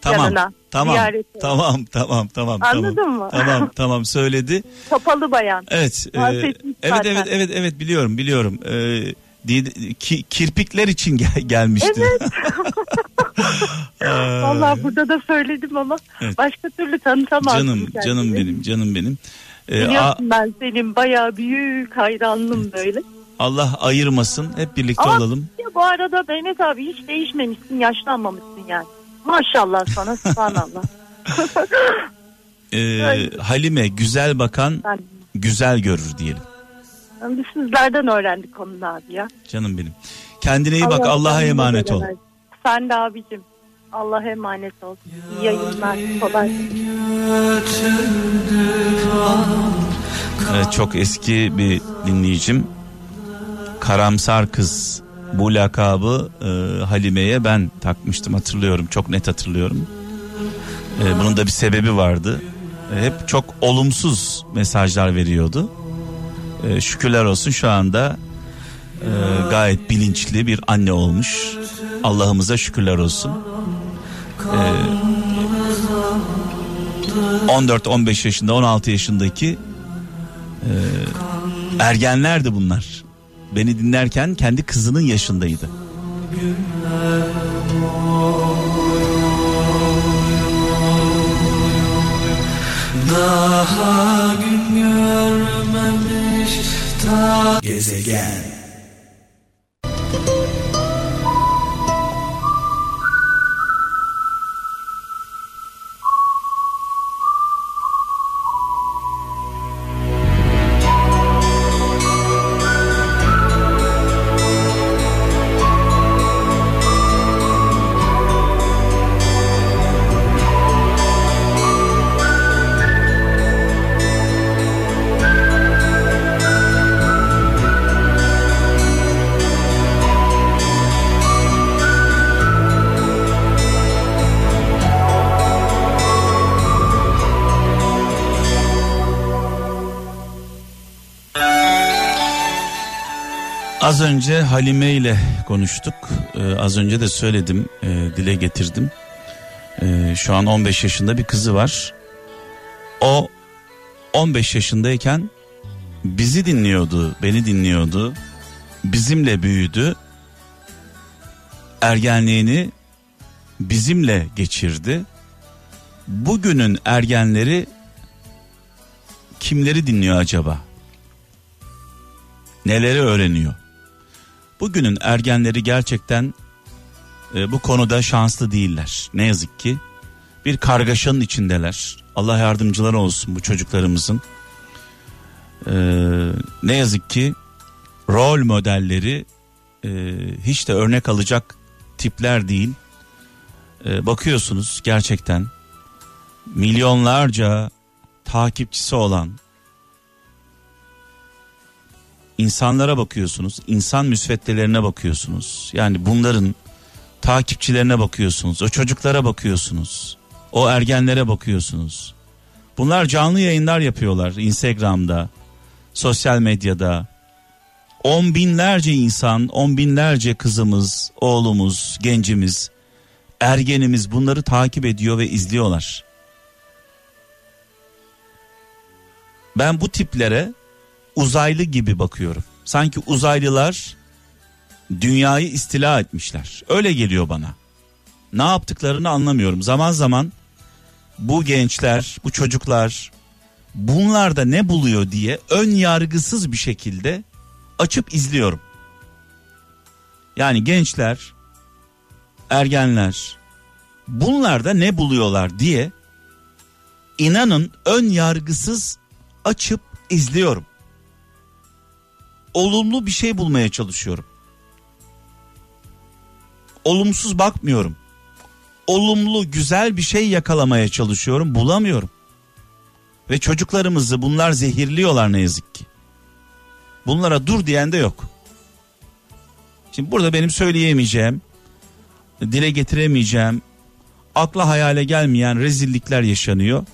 Tamam. Yanına, tamam. ziyarete. Tamam, tamam, tamam, Anladın tamam. mı? Tamam, tamam söyledi. Kapalı bayan. Evet. e, evet, zaten. evet, evet, evet biliyorum, biliyorum. E, ki- kirpikler için gel- gelmişti. Evet. Aa, Vallahi burada da söyledim ama Evet. başka türlü tanıtamazdım. canım, kendimi. canım benim, canım benim. E, a- Biliyorsun ben senin bayağı büyük hayranlığım böyle. Allah ayırmasın. Hep birlikte Ama olalım. ya bu arada Mehmet abi hiç değişmemişsin, yaşlanmamışsın yani. Maşallah sana subhanallah. E, Halime güzel bakan Ben, güzel görür diyelim. biz sizlerden öğrendik onu da abi ya. Canım benim. Kendine iyi bak. Allah Allah'a emanet ol. versin. Sen de abicim. Allah'a emanet ol. İyi yayınlar. Kolay. Evet, çok eski bir dinleyicim. Karamsar kız. Bu lakabı e, Halime'ye ben takmıştım hatırlıyorum. Çok net hatırlıyorum. E, bunun da bir sebebi vardı. E, hep çok olumsuz mesajlar veriyordu. E, şükürler olsun şu anda e, gayet bilinçli bir anne olmuş. Allah'ımıza şükürler olsun. E, 14-15 yaşında 16 yaşındaki e, ergenlerdi bunlar. Beni dinlerken kendi kızının yaşındaydı. Daha gün görmemiş ta Gezegen. Az önce Halime ile konuştuk. Ee, az önce de söyledim, e, dile getirdim. Ee, şu an 15 yaşında bir kızı var. O 15 yaşındayken bizi dinliyordu, beni dinliyordu. Bizimle büyüdü. Ergenliğini bizimle geçirdi. Bugünün ergenleri kimleri dinliyor acaba? Neleri öğreniyor? Bugünün ergenleri gerçekten e, bu konuda şanslı değiller. Ne yazık ki bir kargaşanın içindeler. Allah yardımcıları olsun bu çocuklarımızın. E, ne yazık ki rol modelleri e, hiç de örnek alacak tipler değil. E, bakıyorsunuz gerçekten milyonlarca takipçisi olan insanlara bakıyorsunuz, insan müsveddelerine bakıyorsunuz. Yani bunların takipçilerine bakıyorsunuz, o çocuklara bakıyorsunuz, o ergenlere bakıyorsunuz. Bunlar canlı yayınlar yapıyorlar Instagram'da, sosyal medyada. On binlerce insan, on binlerce kızımız, oğlumuz, gencimiz, ergenimiz bunları takip ediyor ve izliyorlar. Ben bu tiplere uzaylı gibi bakıyorum. Sanki uzaylılar dünyayı istila etmişler. Öyle geliyor bana. Ne yaptıklarını anlamıyorum. Zaman zaman bu gençler, bu çocuklar bunlarda ne buluyor diye ön yargısız bir şekilde açıp izliyorum. Yani gençler, ergenler bunlarda ne buluyorlar diye inanın ön yargısız açıp izliyorum olumlu bir şey bulmaya çalışıyorum. Olumsuz bakmıyorum. Olumlu, güzel bir şey yakalamaya çalışıyorum, bulamıyorum. Ve çocuklarımızı bunlar zehirliyorlar ne yazık ki. Bunlara dur diyen de yok. Şimdi burada benim söyleyemeyeceğim, dile getiremeyeceğim, akla hayale gelmeyen rezillikler yaşanıyor.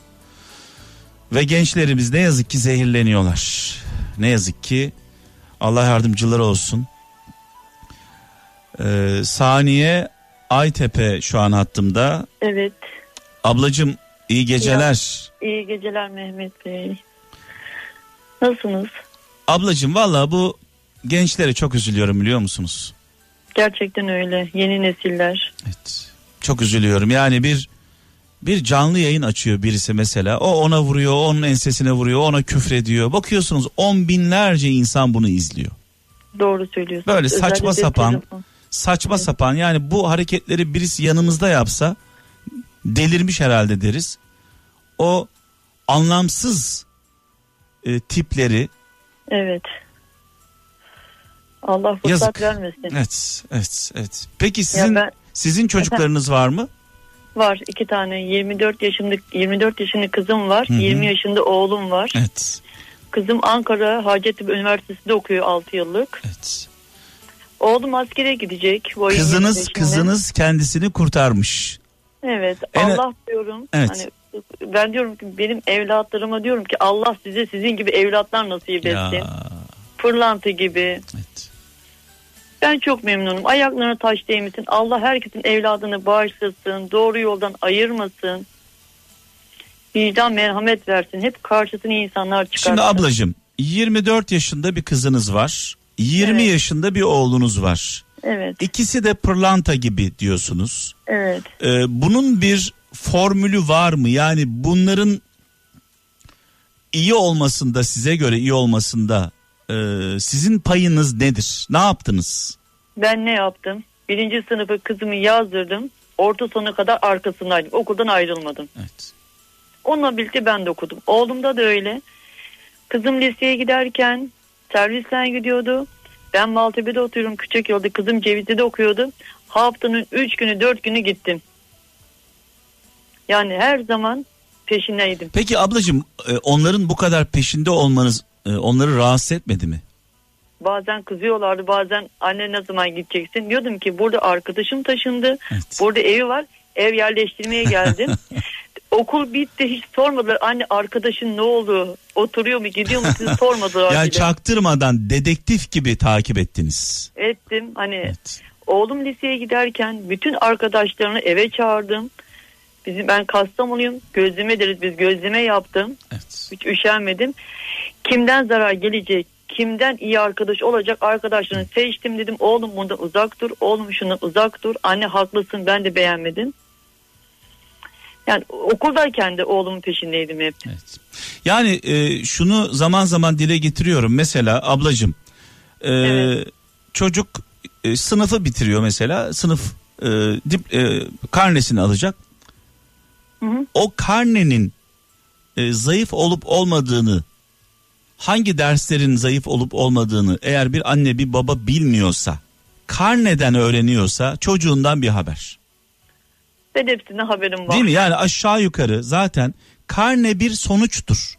Ve gençlerimiz ne yazık ki zehirleniyorlar. Ne yazık ki Allah yardımcıları olsun. Ee, Saniye Aytepe şu an hattımda. Evet. Ablacım iyi geceler. Ya, iyi geceler Mehmet Bey. Nasılsınız? Ablacım valla bu gençlere çok üzülüyorum biliyor musunuz? Gerçekten öyle. Yeni nesiller. Evet. Çok üzülüyorum. Yani bir bir canlı yayın açıyor birisi mesela. O ona vuruyor, onun ensesine vuruyor, ona küfrediyor. Bakıyorsunuz on binlerce insan bunu izliyor. Doğru söylüyorsunuz. Böyle saçma Özellikle sapan, telefon. saçma sapan yani bu hareketleri birisi yanımızda yapsa delirmiş herhalde deriz. O anlamsız e, tipleri Evet. Allah fırsat Yazık. vermesin. evet evet evet. Peki sizin ben- sizin çocuklarınız var mı? Var iki tane 24 yaşında 24 yaşında kızım var. Hı hı. 20 yaşında oğlum var. Evet. Kızım Ankara Hacettepe Üniversitesi'nde okuyor 6 yıllık. Evet. Oğlum askere gidecek. Bu Kızınız 25'inde. kızınız kendisini kurtarmış. Evet En- Allah diyorum. Evet. Hani ben diyorum ki benim evlatlarıma diyorum ki Allah size sizin gibi evlatlar nasip Ya. etsin. Pırlanta gibi. Ben çok memnunum. Ayaklarına taş değmesin. Allah herkesin evladını bağışlasın. Doğru yoldan ayırmasın. Vicdan merhamet versin. Hep karşısına insanlar çıkarsın. Şimdi ablacığım 24 yaşında bir kızınız var. 20 Evet. yaşında bir oğlunuz var. Evet. İkisi de pırlanta gibi diyorsunuz. Evet. Ee, bunun bir formülü var mı? Yani bunların iyi olmasında size göre iyi olmasında e, sizin payınız nedir? Ne yaptınız? Ben ne yaptım? Birinci sınıfı kızımı yazdırdım. Orta sona kadar arkasındaydım. Okuldan ayrılmadım. Evet. Onunla birlikte ben de okudum. Oğlumda da öyle. Kızım liseye giderken servisten gidiyordu. Ben Maltepe'de oturuyorum küçük yolda. Kızım Cevizli'de okuyordu. Haftanın 3 günü 4 günü gittim. Yani her zaman peşindeydim. Peki ablacığım e, onların bu kadar peşinde olmanız e, onları rahatsız etmedi mi? Bazen kızıyorlardı bazen anne ne zaman gideceksin? Diyordum ki burada arkadaşım taşındı burada evi var ev yerleştirmeye geldim. Okul bitti hiç sormadılar anne arkadaşın ne oldu? Oturuyor mu gidiyor mu? Sizi sormadılar Ya bile. çaktırmadan dedektif gibi takip ettiniz. ettim hani oğlum liseye giderken bütün arkadaşlarını eve çağırdım. Bizim ben Kastamonuyum gözleme deriz biz gözleme yaptım. Hiç üşenmedim kimden zarar gelecek kimden iyi arkadaş olacak arkadaşlarını seçtim dedim. Oğlum bundan uzak dur oğlum şundan uzak dur. Anne haklısın ben de beğenmedim. Yani okuldayken de oğlumun peşindeydim hep. Yani e, şunu zaman zaman dile getiriyorum. Mesela ablacığım e, çocuk e, sınıfı bitiriyor mesela. Sınıf e, dip, e, karnesini alacak. O karnenin e, zayıf olup olmadığını hangi derslerin zayıf olup olmadığını eğer bir anne bir baba bilmiyorsa karneden öğreniyorsa çocuğundan bir haber. ben hepsinden haberim var Değil mi? Yani aşağı yukarı zaten karne bir sonuçtur.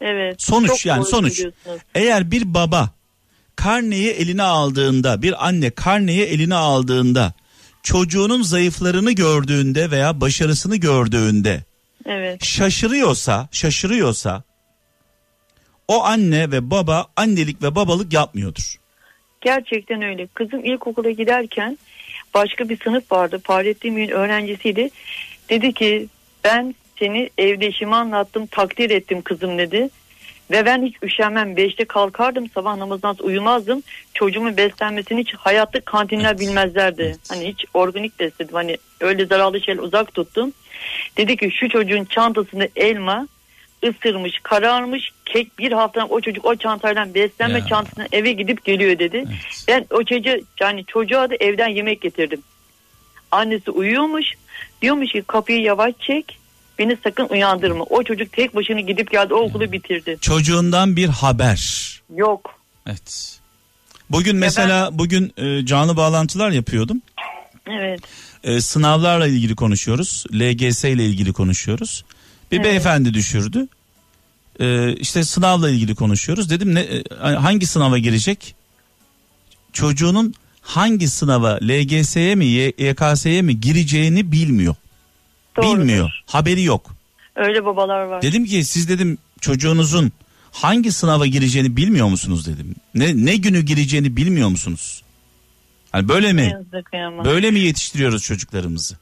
evet Sonuç yani sonuç. Eğer bir baba karneyi eline aldığında, bir anne karneyi eline aldığında çocuğunun zayıflarını gördüğünde veya başarısını gördüğünde evet şaşırıyorsa, şaşırıyorsa o anne ve baba annelik ve babalık yapmıyordur. Gerçekten öyle. Kızım ilkokula giderken başka bir sınıf vardı. Fahrettin Bey'in öğrencisiydi. Dedi ki ben seni evde işimi anlattım takdir ettim kızım dedi. Ve ben hiç üşenmem. Beşte kalkardım sabah namazından uyumazdım. Çocuğumun beslenmesini hiç hayatta kantinler bilmezlerdi. Hani hiç organik besledim. Hani öyle zararlı şeyler uzak tuttum. Dedi ki şu çocuğun çantasında elma ısırmış, kararmış, kek bir haftadan o çocuk o çantayla beslenme çantasına eve gidip geliyor dedi. Ben o çocuğa yani çocuğa da evden yemek getirdim. Annesi uyuyormuş. Diyormuş ki kapıyı yavaş çek. Beni sakın uyandırma. O çocuk tek başına gidip geldi o okulu bitirdi. Çocuğundan bir haber. Yok. Evet. Bugün mesela bugün e, canlı bağlantılar yapıyordum. Evet. E, sınavlarla ilgili konuşuyoruz. LGS ile ilgili konuşuyoruz. Bir Evet. beyefendi düşürdü. E, işte sınavla ilgili konuşuyoruz. Dedim ne e, hangi sınava girecek? Çocuğunun hangi sınava LGS'ye mi YKS'ye mi gireceğini bilmiyor. Doğrudur. Bilmiyor. Haberi yok. Öyle babalar var. Dedim ki siz dedim çocuğunuzun hangi sınava gireceğini bilmiyor musunuz dedim. Ne ne günü gireceğini bilmiyor musunuz? Hani böyle mi? Böyle mi yetiştiriyoruz çocuklarımızı?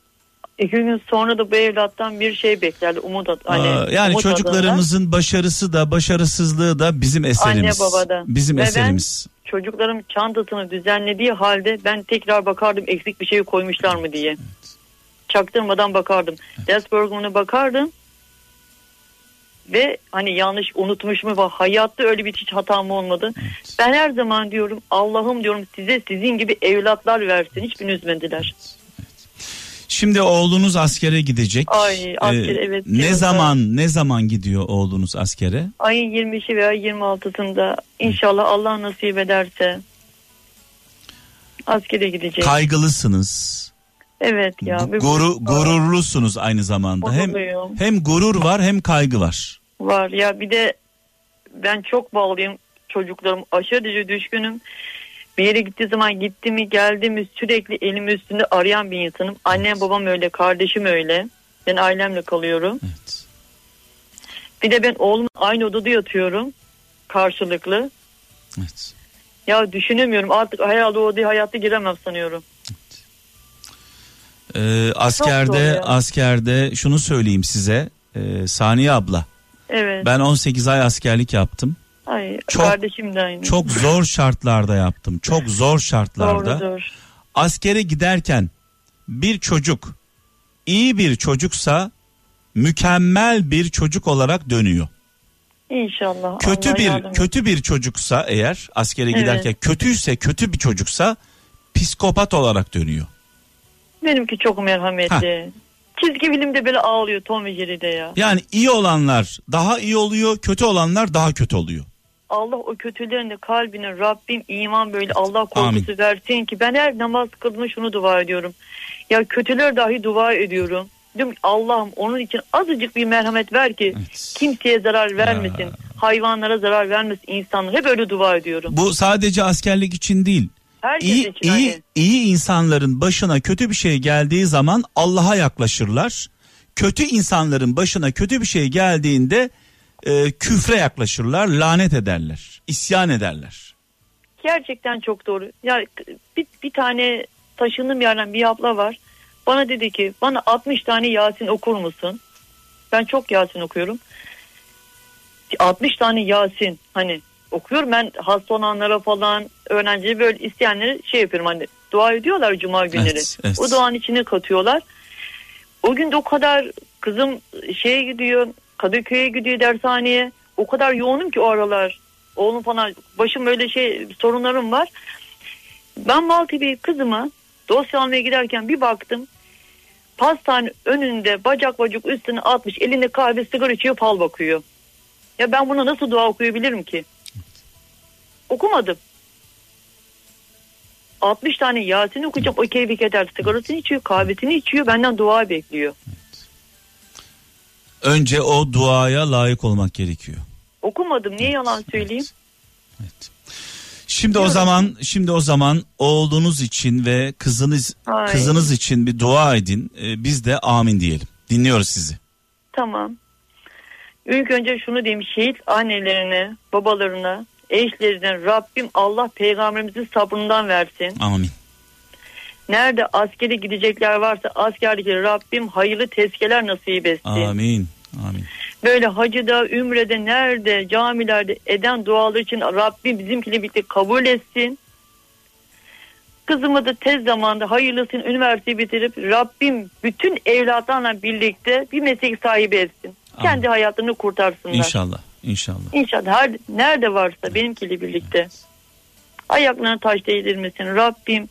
İki gün sonra da bu evlattan bir şey beklerdi. Umut ad- hani Aa, yani umut adına. çocuklarımızın başarısı da başarısızlığı da bizim eserimiz. Anne babada. Bizim Ve ben eserimiz. çocuklarım çantasını düzenlediği halde ben tekrar bakardım eksik bir şey koymuşlar mı diye. Çaktırmadan bakardım. Ders programına bakardım. Ve hani yanlış unutmuş mu var. Hayatta öyle bir hiç hatam olmadı. Ben her zaman diyorum Allah'ım diyorum size sizin gibi evlatlar versin. Hiç beni üzmediler. Şimdi oğlunuz askere gidecek. Ay, asker, Ee, evet, Ne zaman ne zaman gidiyor oğlunuz askere? Ayın 25'i veya 26'sında inşallah Allah nasip ederse askere gidecek. Kaygılısınız. Evet ya. Guru, gururlusunuz aynı zamanda. Hem hem gurur var hem kaygı var. Var ya bir de ben çok bağlıyım çocuklarım aşırı düşkünüm. Bir yere gittiği zaman gitti mi geldi mi sürekli elim üstünde arayan bir insanım. Annem babam öyle kardeşim öyle. Ben ailemle kalıyorum. Bir de ben oğlum aynı odada yatıyorum. Karşılıklı. Evet. Ya düşünemiyorum artık herhalde o odaya hayatta giremem sanıyorum. Ee, askerde askerde şunu söyleyeyim size. Ee, Saniye abla. Evet. Ben 18 ay askerlik yaptım. Ay, çok- kardeşim de aynı. Çok zor şartlarda yaptım. Çok zor şartlarda. Doğrudur. Askere giderken bir çocuk iyi bir çocuksa mükemmel bir çocuk olarak dönüyor. İnşallah. Kötü Allah bir kötü bir çocuksa eğer askere Evet. giderken kötüyse kötü bir çocuksa psikopat olarak dönüyor. Benimki çok merhametli. Çizgi filmde böyle ağlıyor Tom ve Jerry'de ya. Yani iyi olanlar daha iyi oluyor, kötü olanlar daha kötü oluyor. Allah o kötülerin de kalbine Rabbim iman böyle Allah korkusu Amin. versin ki ben her namaz kıldığımda şunu dua ediyorum. Ya kötüler dahi dua ediyorum. Diyorum Allah'ım onun için azıcık bir merhamet ver ki kimseye zarar vermesin. Hayvanlara zarar vermesin insanlar. Hep öyle dua ediyorum. Bu sadece askerlik için değil. Herkes iyi için iyi hani. iyi insanların başına kötü bir şey geldiği zaman Allah'a yaklaşırlar. Kötü insanların başına kötü bir şey geldiğinde e, küfre yaklaşırlar, lanet ederler, isyan ederler. Gerçekten çok doğru. Ya bir, bir tane taşındığım yerden bir abla var. Bana dedi ki bana 60 tane Yasin okur musun? Ben çok Yasin okuyorum. 60 tane Yasin hani okuyorum ben hasta olanlara falan öğrencileri böyle isteyenleri şey yapıyorum hani dua ediyorlar cuma günleri. Evet, evet. O duanın içine katıyorlar. O gün de o kadar kızım şeye gidiyor Kadıköy'e gidiyor dershaneye. O kadar yoğunum ki o aralar. Oğlum falan başım öyle şey sorunlarım var. Ben Maltepe'ye kızıma dosya almaya giderken bir baktım. Pastane önünde bacak bacak üstüne atmış elinde kahve sigara içiyor fal bakıyor. Ya ben buna nasıl dua okuyabilirim ki? Okumadım. 60 tane Yasin okuyacağım. O keyfi keder sigarasını içiyor kahvesini içiyor benden dua bekliyor. Önce o duaya layık olmak gerekiyor. Okumadım niye yalan söyleyeyim? Şimdi o zaman şimdi o zaman oğlunuz için ve kızınız Ay. kızınız için bir dua edin. Ee, biz de amin diyelim. Dinliyoruz sizi. Tamam. İlk önce şunu diyeyim şehit annelerine, babalarına, eşlerine Rabbim Allah peygamberimizin sabrından versin. Amin. Nerede askere gidecekler varsa askerlikleri Rabbim hayırlı tezkeler nasip etsin. Amin. Amin. Böyle hacıda, ümrede, nerede, camilerde eden dualar için Rabbim bizimkini birlikte kabul etsin. Kızımı da tez zamanda hayırlısını üniversiteyi bitirip Rabbim bütün evlatlarla birlikte bir meslek sahibi etsin. Kendi hayatını kurtarsınlar. İnşallah. İnşallah. İnşallah her, nerede varsa benimkiyle birlikte. Ayaklarına taş değdirmesin. Rabbim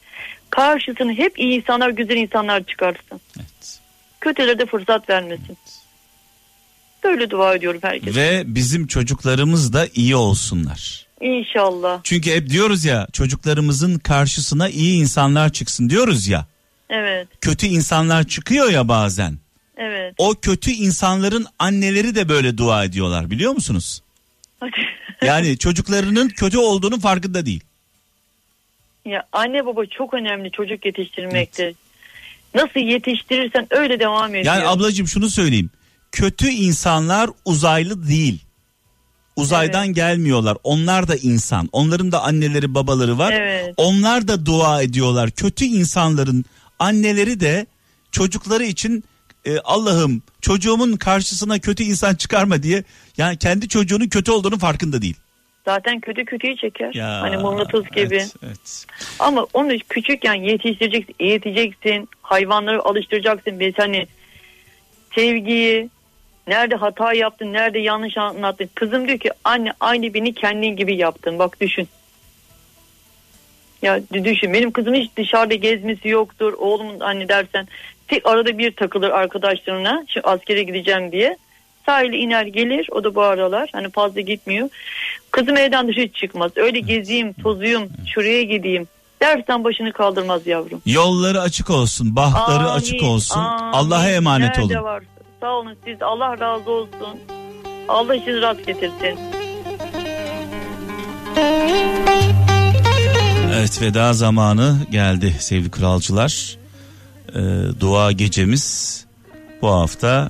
karşısına hep iyi insanlar, güzel insanlar çıkarsın. Kötülere de fırsat vermesin. Böyle dua ediyorum herkese. Ve bizim çocuklarımız da iyi olsunlar. İnşallah. Çünkü hep diyoruz ya çocuklarımızın karşısına iyi insanlar çıksın diyoruz ya. Evet. Kötü insanlar çıkıyor ya bazen. Evet. O kötü insanların anneleri de böyle dua ediyorlar biliyor musunuz? Yani çocuklarının kötü olduğunu farkında değil. Ya anne baba çok önemli çocuk yetiştirmekte. Nasıl yetiştirirsen öyle devam ediyor. Yani ablacığım şunu söyleyeyim. Kötü insanlar uzaylı değil. Uzaydan gelmiyorlar. Onlar da insan. Onların da anneleri babaları var. Evet. Onlar da dua ediyorlar. Kötü insanların anneleri de çocukları için e, Allah'ım çocuğumun karşısına kötü insan çıkarma diye yani kendi çocuğunun kötü olduğunu farkında değil. Zaten kötü kötüyü çeker. Ya, hani mırmıtıs gibi. Evet, evet. Ama onu küçükken yetiştireceksin, eğiteceksin, hayvanları alıştıracaksın. Biz hani sevgiyi, nerede hata yaptın, nerede yanlış anlattın. Kızım diyor ki anne aynı beni kendin gibi yaptın. Bak düşün. Ya düşün benim kızım hiç dışarıda gezmesi yoktur. Oğlumun anne dersen tek arada bir takılır arkadaşlarına. Şu askere gideceğim diye. Sahile iner gelir o da bu aralar hani fazla gitmiyor. Kızım evden dışarı çıkmaz. Öyle gezeyim, tozuyum, şuraya gideyim. Dersten başını kaldırmaz yavrum. Yolları açık olsun, bahtları Amin, açık olsun. amin. Allah'a emanet Nerede olun. varsa. Sağ olun siz Allah razı olsun. Allah işinizi rast getirsin. Evet veda zamanı geldi sevgili kralcılar. Ee, dua gecemiz bu hafta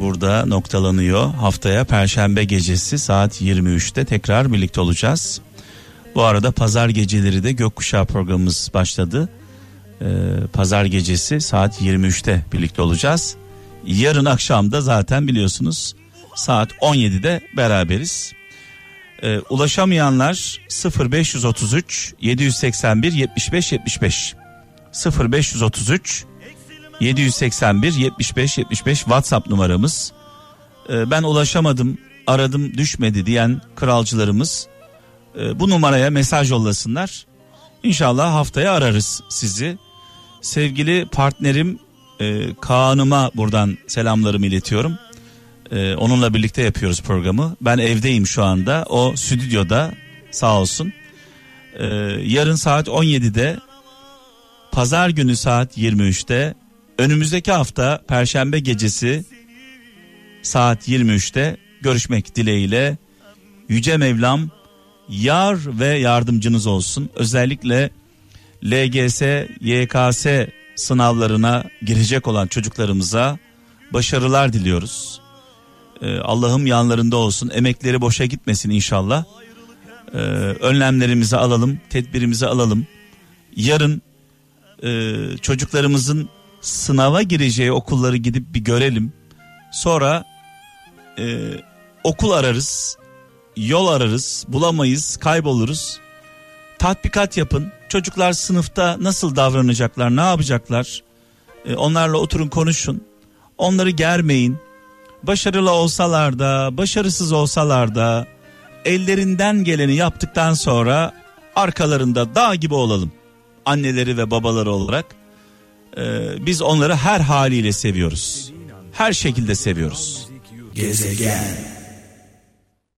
burada noktalanıyor. Haftaya Perşembe gecesi saat 23'te tekrar birlikte olacağız. Bu arada pazar geceleri de gökkuşağı programımız başladı. Ee, pazar gecesi saat 23'te birlikte olacağız. Yarın akşam da zaten biliyorsunuz saat 17'de beraberiz. Ee, ulaşamayanlar 0533 781 75 75 0533 781 75 75 WhatsApp numaramız. Ee, ben ulaşamadım, aradım, düşmedi diyen kralcılarımız e, bu numaraya mesaj yollasınlar. İnşallah haftaya ararız sizi. Sevgili partnerim e, Kaan'ıma buradan selamlarımı iletiyorum. E, onunla birlikte yapıyoruz programı. Ben evdeyim şu anda. O stüdyoda sağ olsun. E, yarın saat 17'de pazar günü saat 23'te önümüzdeki hafta perşembe gecesi saat 23'te görüşmek dileğiyle Yüce Mevlam yar ve yardımcınız olsun. Özellikle LGS, YKS sınavlarına girecek olan çocuklarımıza başarılar diliyoruz. Ee, Allah'ım yanlarında olsun. Emekleri boşa gitmesin inşallah. Ee, önlemlerimizi alalım, tedbirimizi alalım. Yarın e, çocuklarımızın sınava gireceği okulları gidip bir görelim. Sonra e, okul ararız, yol ararız, bulamayız, kayboluruz. Tatbikat yapın. Çocuklar sınıfta nasıl davranacaklar, ne yapacaklar? E, onlarla oturun konuşun. Onları germeyin. Başarılı olsalar da, başarısız olsalar da ellerinden geleni yaptıktan sonra arkalarında dağ gibi olalım. Anneleri ve babaları olarak e, biz onları her haliyle seviyoruz. Her şekilde seviyoruz. Gezegen